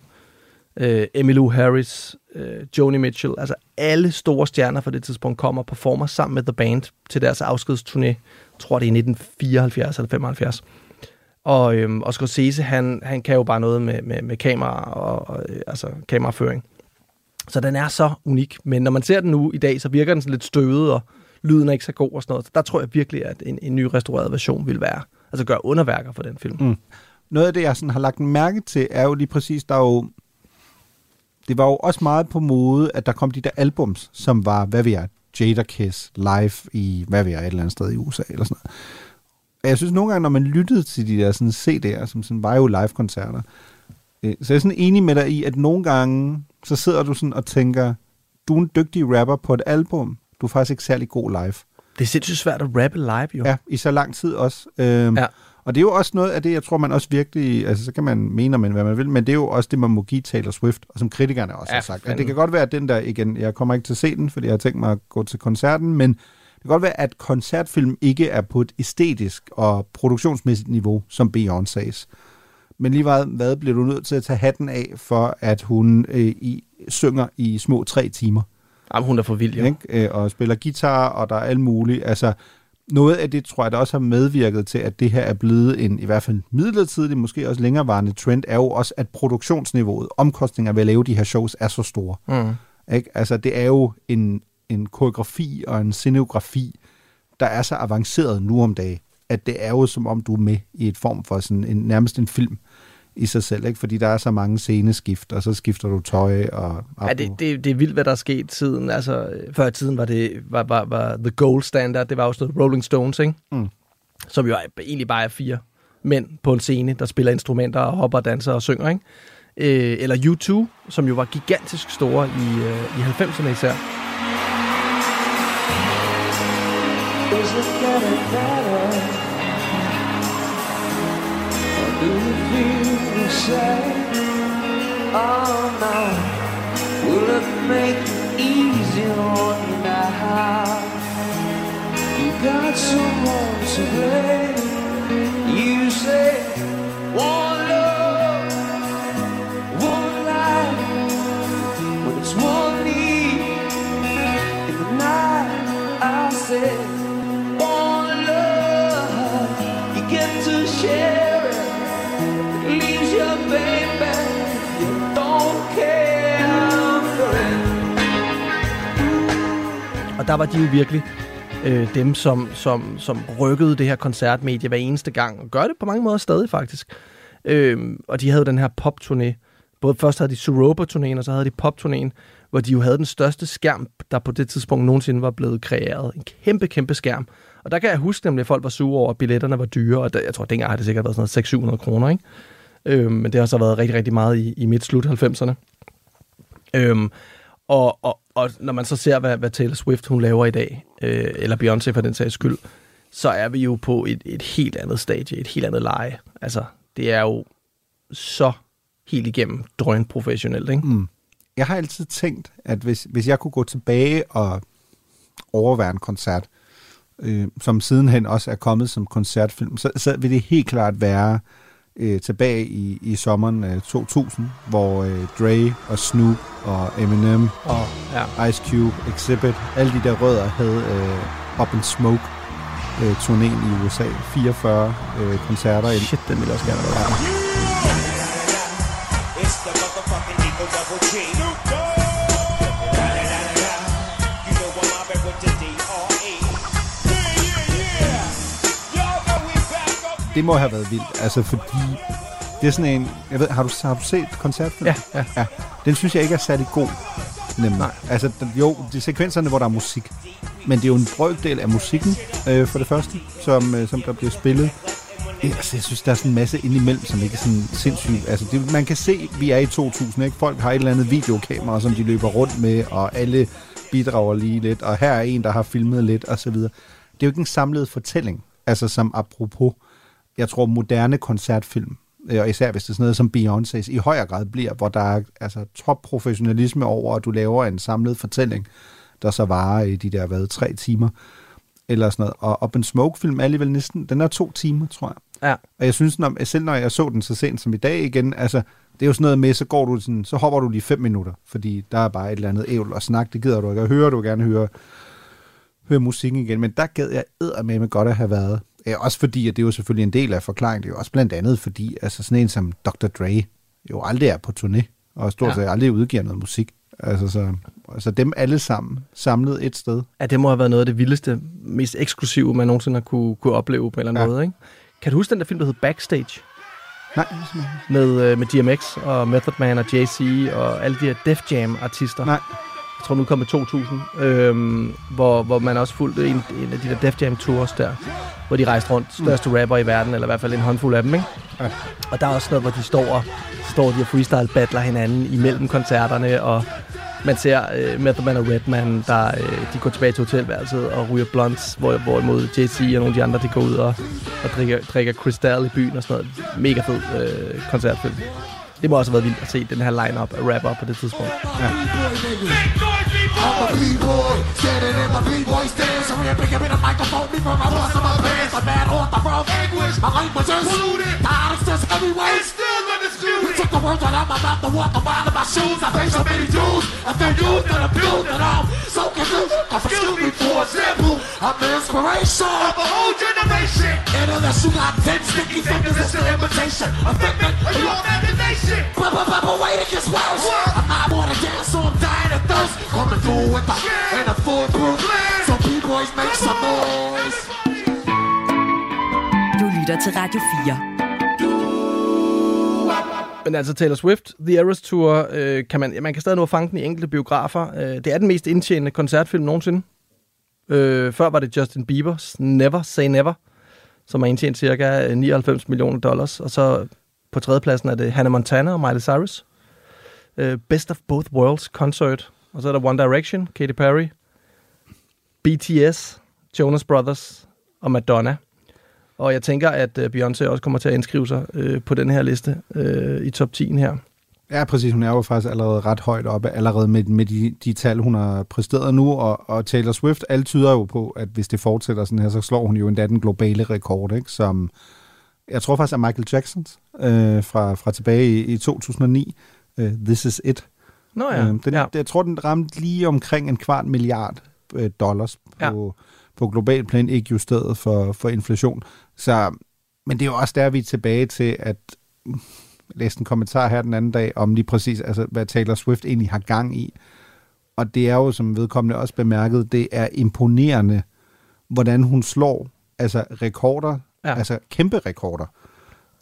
øh, Emmylou Harris, øh, Joni Mitchell. Altså alle store stjerner fra det tidspunkt kommer og performer sammen med The Band til deres afskedsturné. Jeg tror, det er i 1974 eller 75. Og, øhm, og Scorsese, han, han kan jo bare noget med, med, med kamera og, og øh, altså kameraføring. Så den er så unik. Men når man ser den nu i dag, så virker den sådan lidt støvet, og lyden er ikke så god og sådan noget. Så der tror jeg virkelig, at en, en ny restaureret version vil være, altså gøre underværker for den film. Mm. Noget af det, jeg sådan har lagt mærke til, er jo lige præcis, der er jo... Det var jo også meget på mode, at der kom de der albums, som var, hvad vi er, Jada Kiss live i, hvad vi er, et eller andet sted i USA, eller sådan noget. Og jeg synes nogle gange, når man lyttede til de der sådan CD'er, som sådan var jo live-koncerter, øh, så er sådan enig med dig i, at nogle gange, så sidder du sådan og tænker, du er en dygtig rapper på et album, du er faktisk ikke særlig god live. Det er sindssygt svært at rappe live, jo. Ja, i så lang tid også. Øhm, Ja. Og det er jo også noget af det, jeg tror, man også virkelig... Altså, så kan man mene om, hvad man vil, men det er jo også det, man må give Taylor Swift, og som kritikerne også Ja, har sagt. At det kan godt være, at den der, igen, jeg kommer ikke til at se den, fordi jeg har tænkt mig at gå til koncerten, men kan godt være, at koncertfilm ikke er på et æstetisk og produktionsmæssigt niveau, som Beyoncé's. Men lige hvad, hvad bliver du nødt til at tage hatten af, for at hun øh, i, synger i små tre timer? Jamen, hun er for vild, jo. Ikke? Øh, og spiller guitar, og der er alt muligt. Altså, noget af det, tror jeg, der også har medvirket til, at det her er blevet en, i hvert fald midlertidig, måske også længerevarende trend, er jo også, at produktionsniveauet, omkostninger ved at lave de her shows, er så store. Mm. Ikke? Altså, det er jo en, en koreografi og en scenografi, der er så avanceret nu om dagen, at det er jo som om, du er med i et form for sådan en, nærmest en film i sig selv, ikke? fordi der er så mange sceneskift, og så skifter du tøj. Og, Ja, det, det, det er vildt, hvad der er sket siden. Altså, før i tiden var det var, var, var The Gold Standard, det var jo sådan noget Rolling Stones, ikke? Mm. som jo er, egentlig bare er fire mænd på en scene, der spiller instrumenter og hopper, danser og synger. Ikke? Øh, eller U2, som jo var gigantisk store i, øh, i 90'erne især. Is it getting better? Or do you feel same? Oh no, will it make it easier on you now? You got someone to blame. You say one love, one life, but it's one need in the night. I say Og der var de jo virkelig øh, dem, som, som, som rykkede det her koncertmedie hver eneste gang, og gør det på mange måder stadig faktisk. Øh, og de havde jo den her popturné. Både først havde de Suropa-turnéen, og så havde de popturnéen, hvor de jo havde den største skærm, der på det tidspunkt nogensinde var blevet kreeret. En kæmpe, kæmpe skærm. Og der kan jeg huske nemlig, at folk var sure over, at billetterne var dyre, og der, jeg tror, dengang har det sikkert været sådan noget 600-700 kroner, ikke? Øhm, men det har så været rigtig, rigtig meget i, i midt-slut 90'erne. Øhm, og, og, og når man så ser, hvad, hvad Taylor Swift hun laver i dag, øh, eller Beyoncé for den sags skyld, så er vi jo på et, et helt andet stadie, et helt andet leje. Altså, det er jo så helt igennem drøn professionelt, ikke? Mm. Jeg har altid tænkt, at hvis, hvis jeg kunne gå tilbage og overvære en koncert, øh, som sidenhen også er kommet som koncertfilm, så, så vil det helt klart være øh, tilbage i, i sommeren øh, 2000, hvor øh, Dre og Snoop og Eminem og ja. Ice Cube, Exhibit, alle de der rødder havde øh, Up in Smoke øh, turnéen i USA. 44 øh, koncerter. Shit, den vil jeg også gerne have været. It's the motherfucking Eagle Double G. Det må have været vildt, altså fordi det er sådan en, jeg ved, har du, har du set koncertfilm? Ja, ja. ja. Den synes jeg ikke er særlig god, nemlig. Nej. Altså, den, jo, er sekvenserne, hvor der er musik, men det er jo en brøkdel af musikken, øh, for det første, som, øh, som der bliver spillet. Altså, jeg synes, der er sådan en masse indimellem, som ikke er sådan sindssygt. Altså, det, man kan se, vi er i 2000, ikke? Folk har et eller andet videokamera, som de løber rundt med, og alle bidrager lige lidt, og her er en, der har filmet lidt, og så videre. Det er jo ikke en samlet fortælling, altså som apropos, jeg tror, moderne koncertfilm, øh, og især hvis det er sådan noget som Beyoncé's, i højere grad bliver, hvor der er altså, top-professionalisme over, at du laver en samlet fortælling, der så varer i de der, hvad, tre timer, eller sådan noget. Og Up in Smoke-film er alligevel næsten, den er to timer, tror jeg. Ja. Og jeg synes, når, selv når jeg så den så sent som i dag igen, altså, det er jo sådan noget med, så går du sådan, så hopper du lige fem minutter, fordi der er bare et eller andet ævl og snak, det gider du ikke at høre, du vil gerne høre, høre musikken igen, men der gad jeg med godt at have været. Ja, også fordi, at det er jo selvfølgelig en del af forklaringen, det er jo også blandt andet fordi, altså sådan en som Dr. Dre jo aldrig er på turné, og stort set Ja. aldrig udgiver noget musik. Altså, så, så dem alle sammen samlet et sted. Ja, det må have været noget af det vildeste, mest eksklusive, man nogensinde har kunne, kunne opleve på en eller anden Ja. måde, ikke? Kan du huske den der film, der hed Backstage? Nej, med, øh, med DMX og Method Man og Jay-Z og alle de her Def Jam-artister. Nej. Jeg tror nu kom i 2000, øhm, hvor, hvor man også fulgte en, en af de der Def Jam tours der, hvor de rejste rundt, største rapper i verden, eller i hvert fald en håndfuld af dem, ikke? Ja. Og der er også noget, hvor de står og, står de og freestyle battler hinanden imellem koncerterne, og man ser øh, Method Man og Redman, der øh, de går tilbage til hotelværelset og ryger blunts, hvor, hvorimod Jay-Z og nogle af de andre, de går ud og, og drikker, drikker Cristal i byen og sådan noget. Mega fed øh, koncertfilm. Det må også have været vildt at se den her line-up af rapper på det tidspunkt. Ja. I'm a b-boy, standing in my b-boy stance. I'm here picking up a microphone, me from my bust of my pants. I'm mad off the wrong language, my language is polluted. God, it's just heavyweight. It's still words right out my mouth to walk a mile in my shoes. I face so many dudes, I feel used and abused, and I'm so confused. Excuse me for example, I'm the inspiration of a whole generation. And unless you got ten sticky fingers, it's still imitation. A figment of your imagination. But, but, but, but wait, it gets worse. I'm not wanna dance, so I'm dying of thirst. Coming through with the and a foolproof So B-boys make some noise. Du lytter til Radio 4. Men altså Taylor Swift, The Eras Tour, øh, kan man, man kan stadig nå at fange den i enkelte biografer. Øh, det er den mest indtjenende koncertfilm nogensinde. Øh, før var det Justin Bieber's Never Say Never, som har indtjent cirka øh, 99 millioner dollars. Og så på tredjepladsen er det Hannah Montana og Miley Cyrus. Øh, Best of Both Worlds Concert. Og så er der One Direction, Katy Perry, BTS, Jonas Brothers og Madonna. Og jeg tænker, at øh, Beyoncé også kommer til at indskrive sig øh, på den her liste øh, i top 10 her. Ja, præcis. Hun er jo faktisk allerede ret højt oppe, allerede med, med de, de tal, hun har præsteret nu. Og, og Taylor Swift, alt tyder jo på, at hvis det fortsætter sådan her, så slår hun jo endda den globale rekord, ikke? som jeg tror faktisk er Michael Jacksons øh, fra, fra tilbage i, i 2009. Uh, This Is It. Nå ja. Øh, den, ja. Jeg tror, den ramte lige omkring en kvart milliard øh, dollars på, ja. På global plan, ikke justeret for, for inflation. Så, men det er jo også der, vi er tilbage til, at jeg læste en kommentar her den anden dag om lige præcis, altså, hvad Taylor Swift egentlig har gang i. Og det er jo, som vedkommende også bemærket, det er imponerende, hvordan hun slår altså rekorder, ja. altså kæmpe rekorder,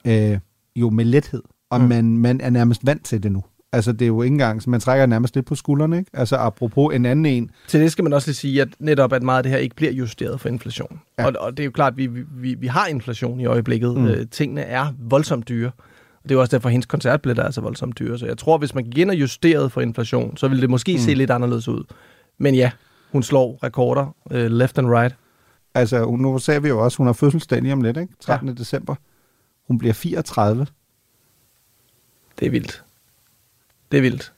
øh, jo med lethed. Og mm. man, man er nærmest vant til det nu. Altså, det er jo ikke engang, man trækker nærmest lidt på skuldrene, ikke? Altså, apropos en anden en. Til det skal man også lige sige, at netop, at meget af det her ikke bliver justeret for inflation. Ja. Og, og det er jo klart, at vi, vi, vi har inflation i øjeblikket. Mm. Øh, tingene er voldsomt dyre. Og det er jo også derfor, at hendes koncertbilletter er så voldsomt dyre. Så jeg tror, hvis man gik ind og justerede for inflation, så ville det måske mm. se lidt anderledes ud. Men ja, hun slår rekorder uh, left and right. Altså, nu sagde vi jo også, at hun har fødselsdag lige om lidt, ikke? 13. Ja. december. Hun bliver 34. Det er vildt. Det er vildt.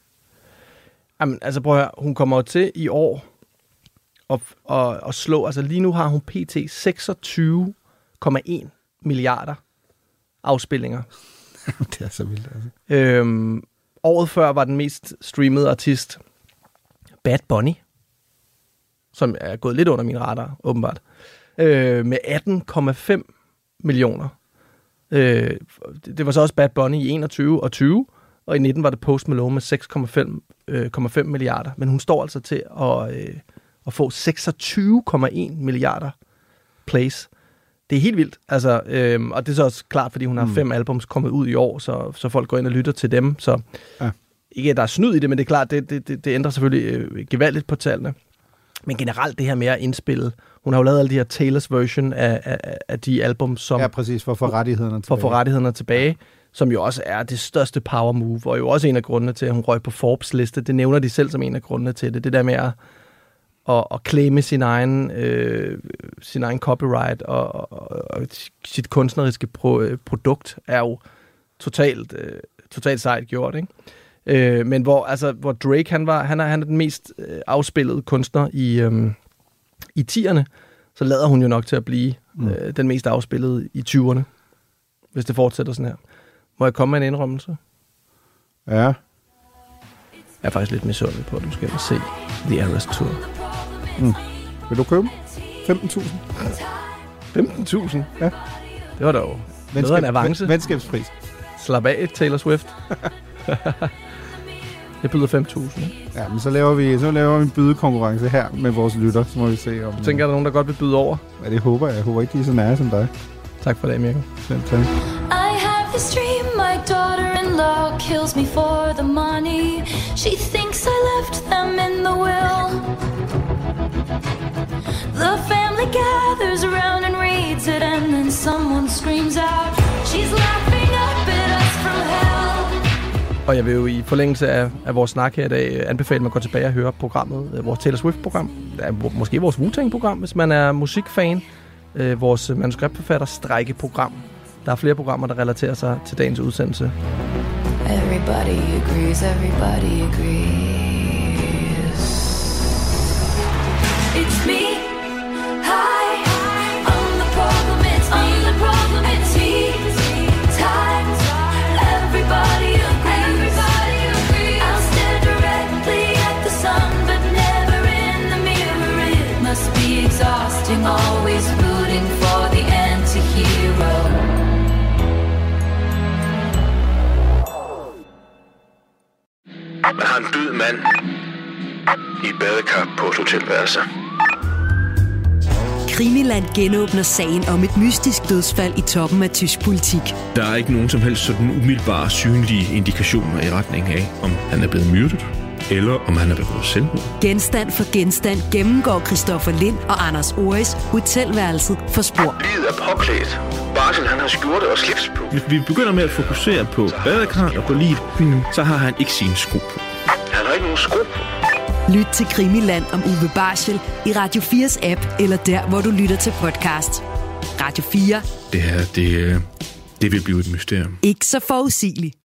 Jamen, altså prøv at høre, hun kommer jo til i år at, at, at slå, altså lige nu har hun pt. 26,1 milliarder afspillinger. det er så vildt. Altså. Øhm, året før var den mest streamede artist Bad Bunny, som er gået lidt under min radar, åbenbart, øh, med 18,5 millioner. Øh, det var så også Bad Bunny i 21 og 20, og i 19 var det Post Malone med 6,5 øh, milliarder. Men hun står altså til at, øh, at få 26,1 milliarder plays. Det er helt vildt. Altså, øh, og det er så også klart, fordi hun har mm. fem albums kommet ud i år, så, så folk går ind og lytter til dem. Så ja. ikke, at der er snyd i det, men det er klart, det, det, det, det ændrer selvfølgelig øh, gevaldigt på tallene. Men generelt det her med at indspille, hun har jo lavet alle de her Taylors version af, af, af de album, som... Ja, præcis, for at få rettighederne tilbage. For at få rettighederne tilbage. Ja som jo også er det største power move, og jo også en af grundene til, at hun røg på Forbes liste. Det nævner de selv som en af grundene til det. Det der med at, at, at claime sin egen, øh, sin egen copyright og, og, og sit kunstneriske pro, øh, produkt er jo totalt, øh, totalt sejt gjort, ikke? Øh, men hvor, altså, hvor Drake, han, var, han, er, han er den mest øh, afspillede kunstner i, øh, i 10'erne, så lader hun jo nok til at blive mm. øh, den mest afspillede i 20'erne, hvis det fortsætter sådan her. Må jeg komme med en indrømmelse? Ja. Jeg er faktisk lidt misundelig på, at du skal se The Eras Tour. Mm. Vil du købe 15.000? 15.000? Ja. Det var da jo Venskab, noget af en avance. Venskabspris. Slap af, Taylor Swift. Jeg byder 5.000. Ja, men så laver vi så laver vi en bydekonkurrence her med vores lytter, så må vi se om... Tænker, er der nogen, der godt vil byde over? Ja, det håber jeg. Jeg håber ikke, de er så nære som dig. Tak for det, Mirko. Selv tak. this dream my daughter-in-law kills me for the money she thinks i left them in the will the family gathers around and reads it and then someone screams out she's laughing up at us from hell Og jeg vil jo i forlængelse af, af vores snak her i dag øh, anbefale, at man går tilbage og hører programmet, øh, vores Taylor Swift-program. Det måske vores Wu-Tang-program, hvis man er musikfan. Øh, vores manuskriptforfatter strække-program, der er flere programmer, der relaterer sig til dagens udsendelse. Everybody agrees, everybody agrees. It's me. always Man har en død mand i et badekar på et hotelværelse. Krimiland genåbner sagen om et mystisk dødsfald i toppen af tysk politik. Der er ikke nogen som helst sådan umiddelbare synlige indikationer i retning af, om han er blevet myrdet, eller om han er begået selvmord. Genstand for genstand gennemgår Christoffer Lind og Anders Oris hotelværelset for spor. Livet er påklædt. Barsel, han har skjorte og slips på. Hvis vi begynder med at fokusere på badekarret og på livet, så har han ikke sine sko på. Han har ikke nogen sko på. Lyt til Krimiland om Uwe Barschel i Radio 4's app, eller der, hvor du lytter til podcast. Radio 4. Det her, det, øh, det vil blive et mysterium. Ikke så forudsigeligt.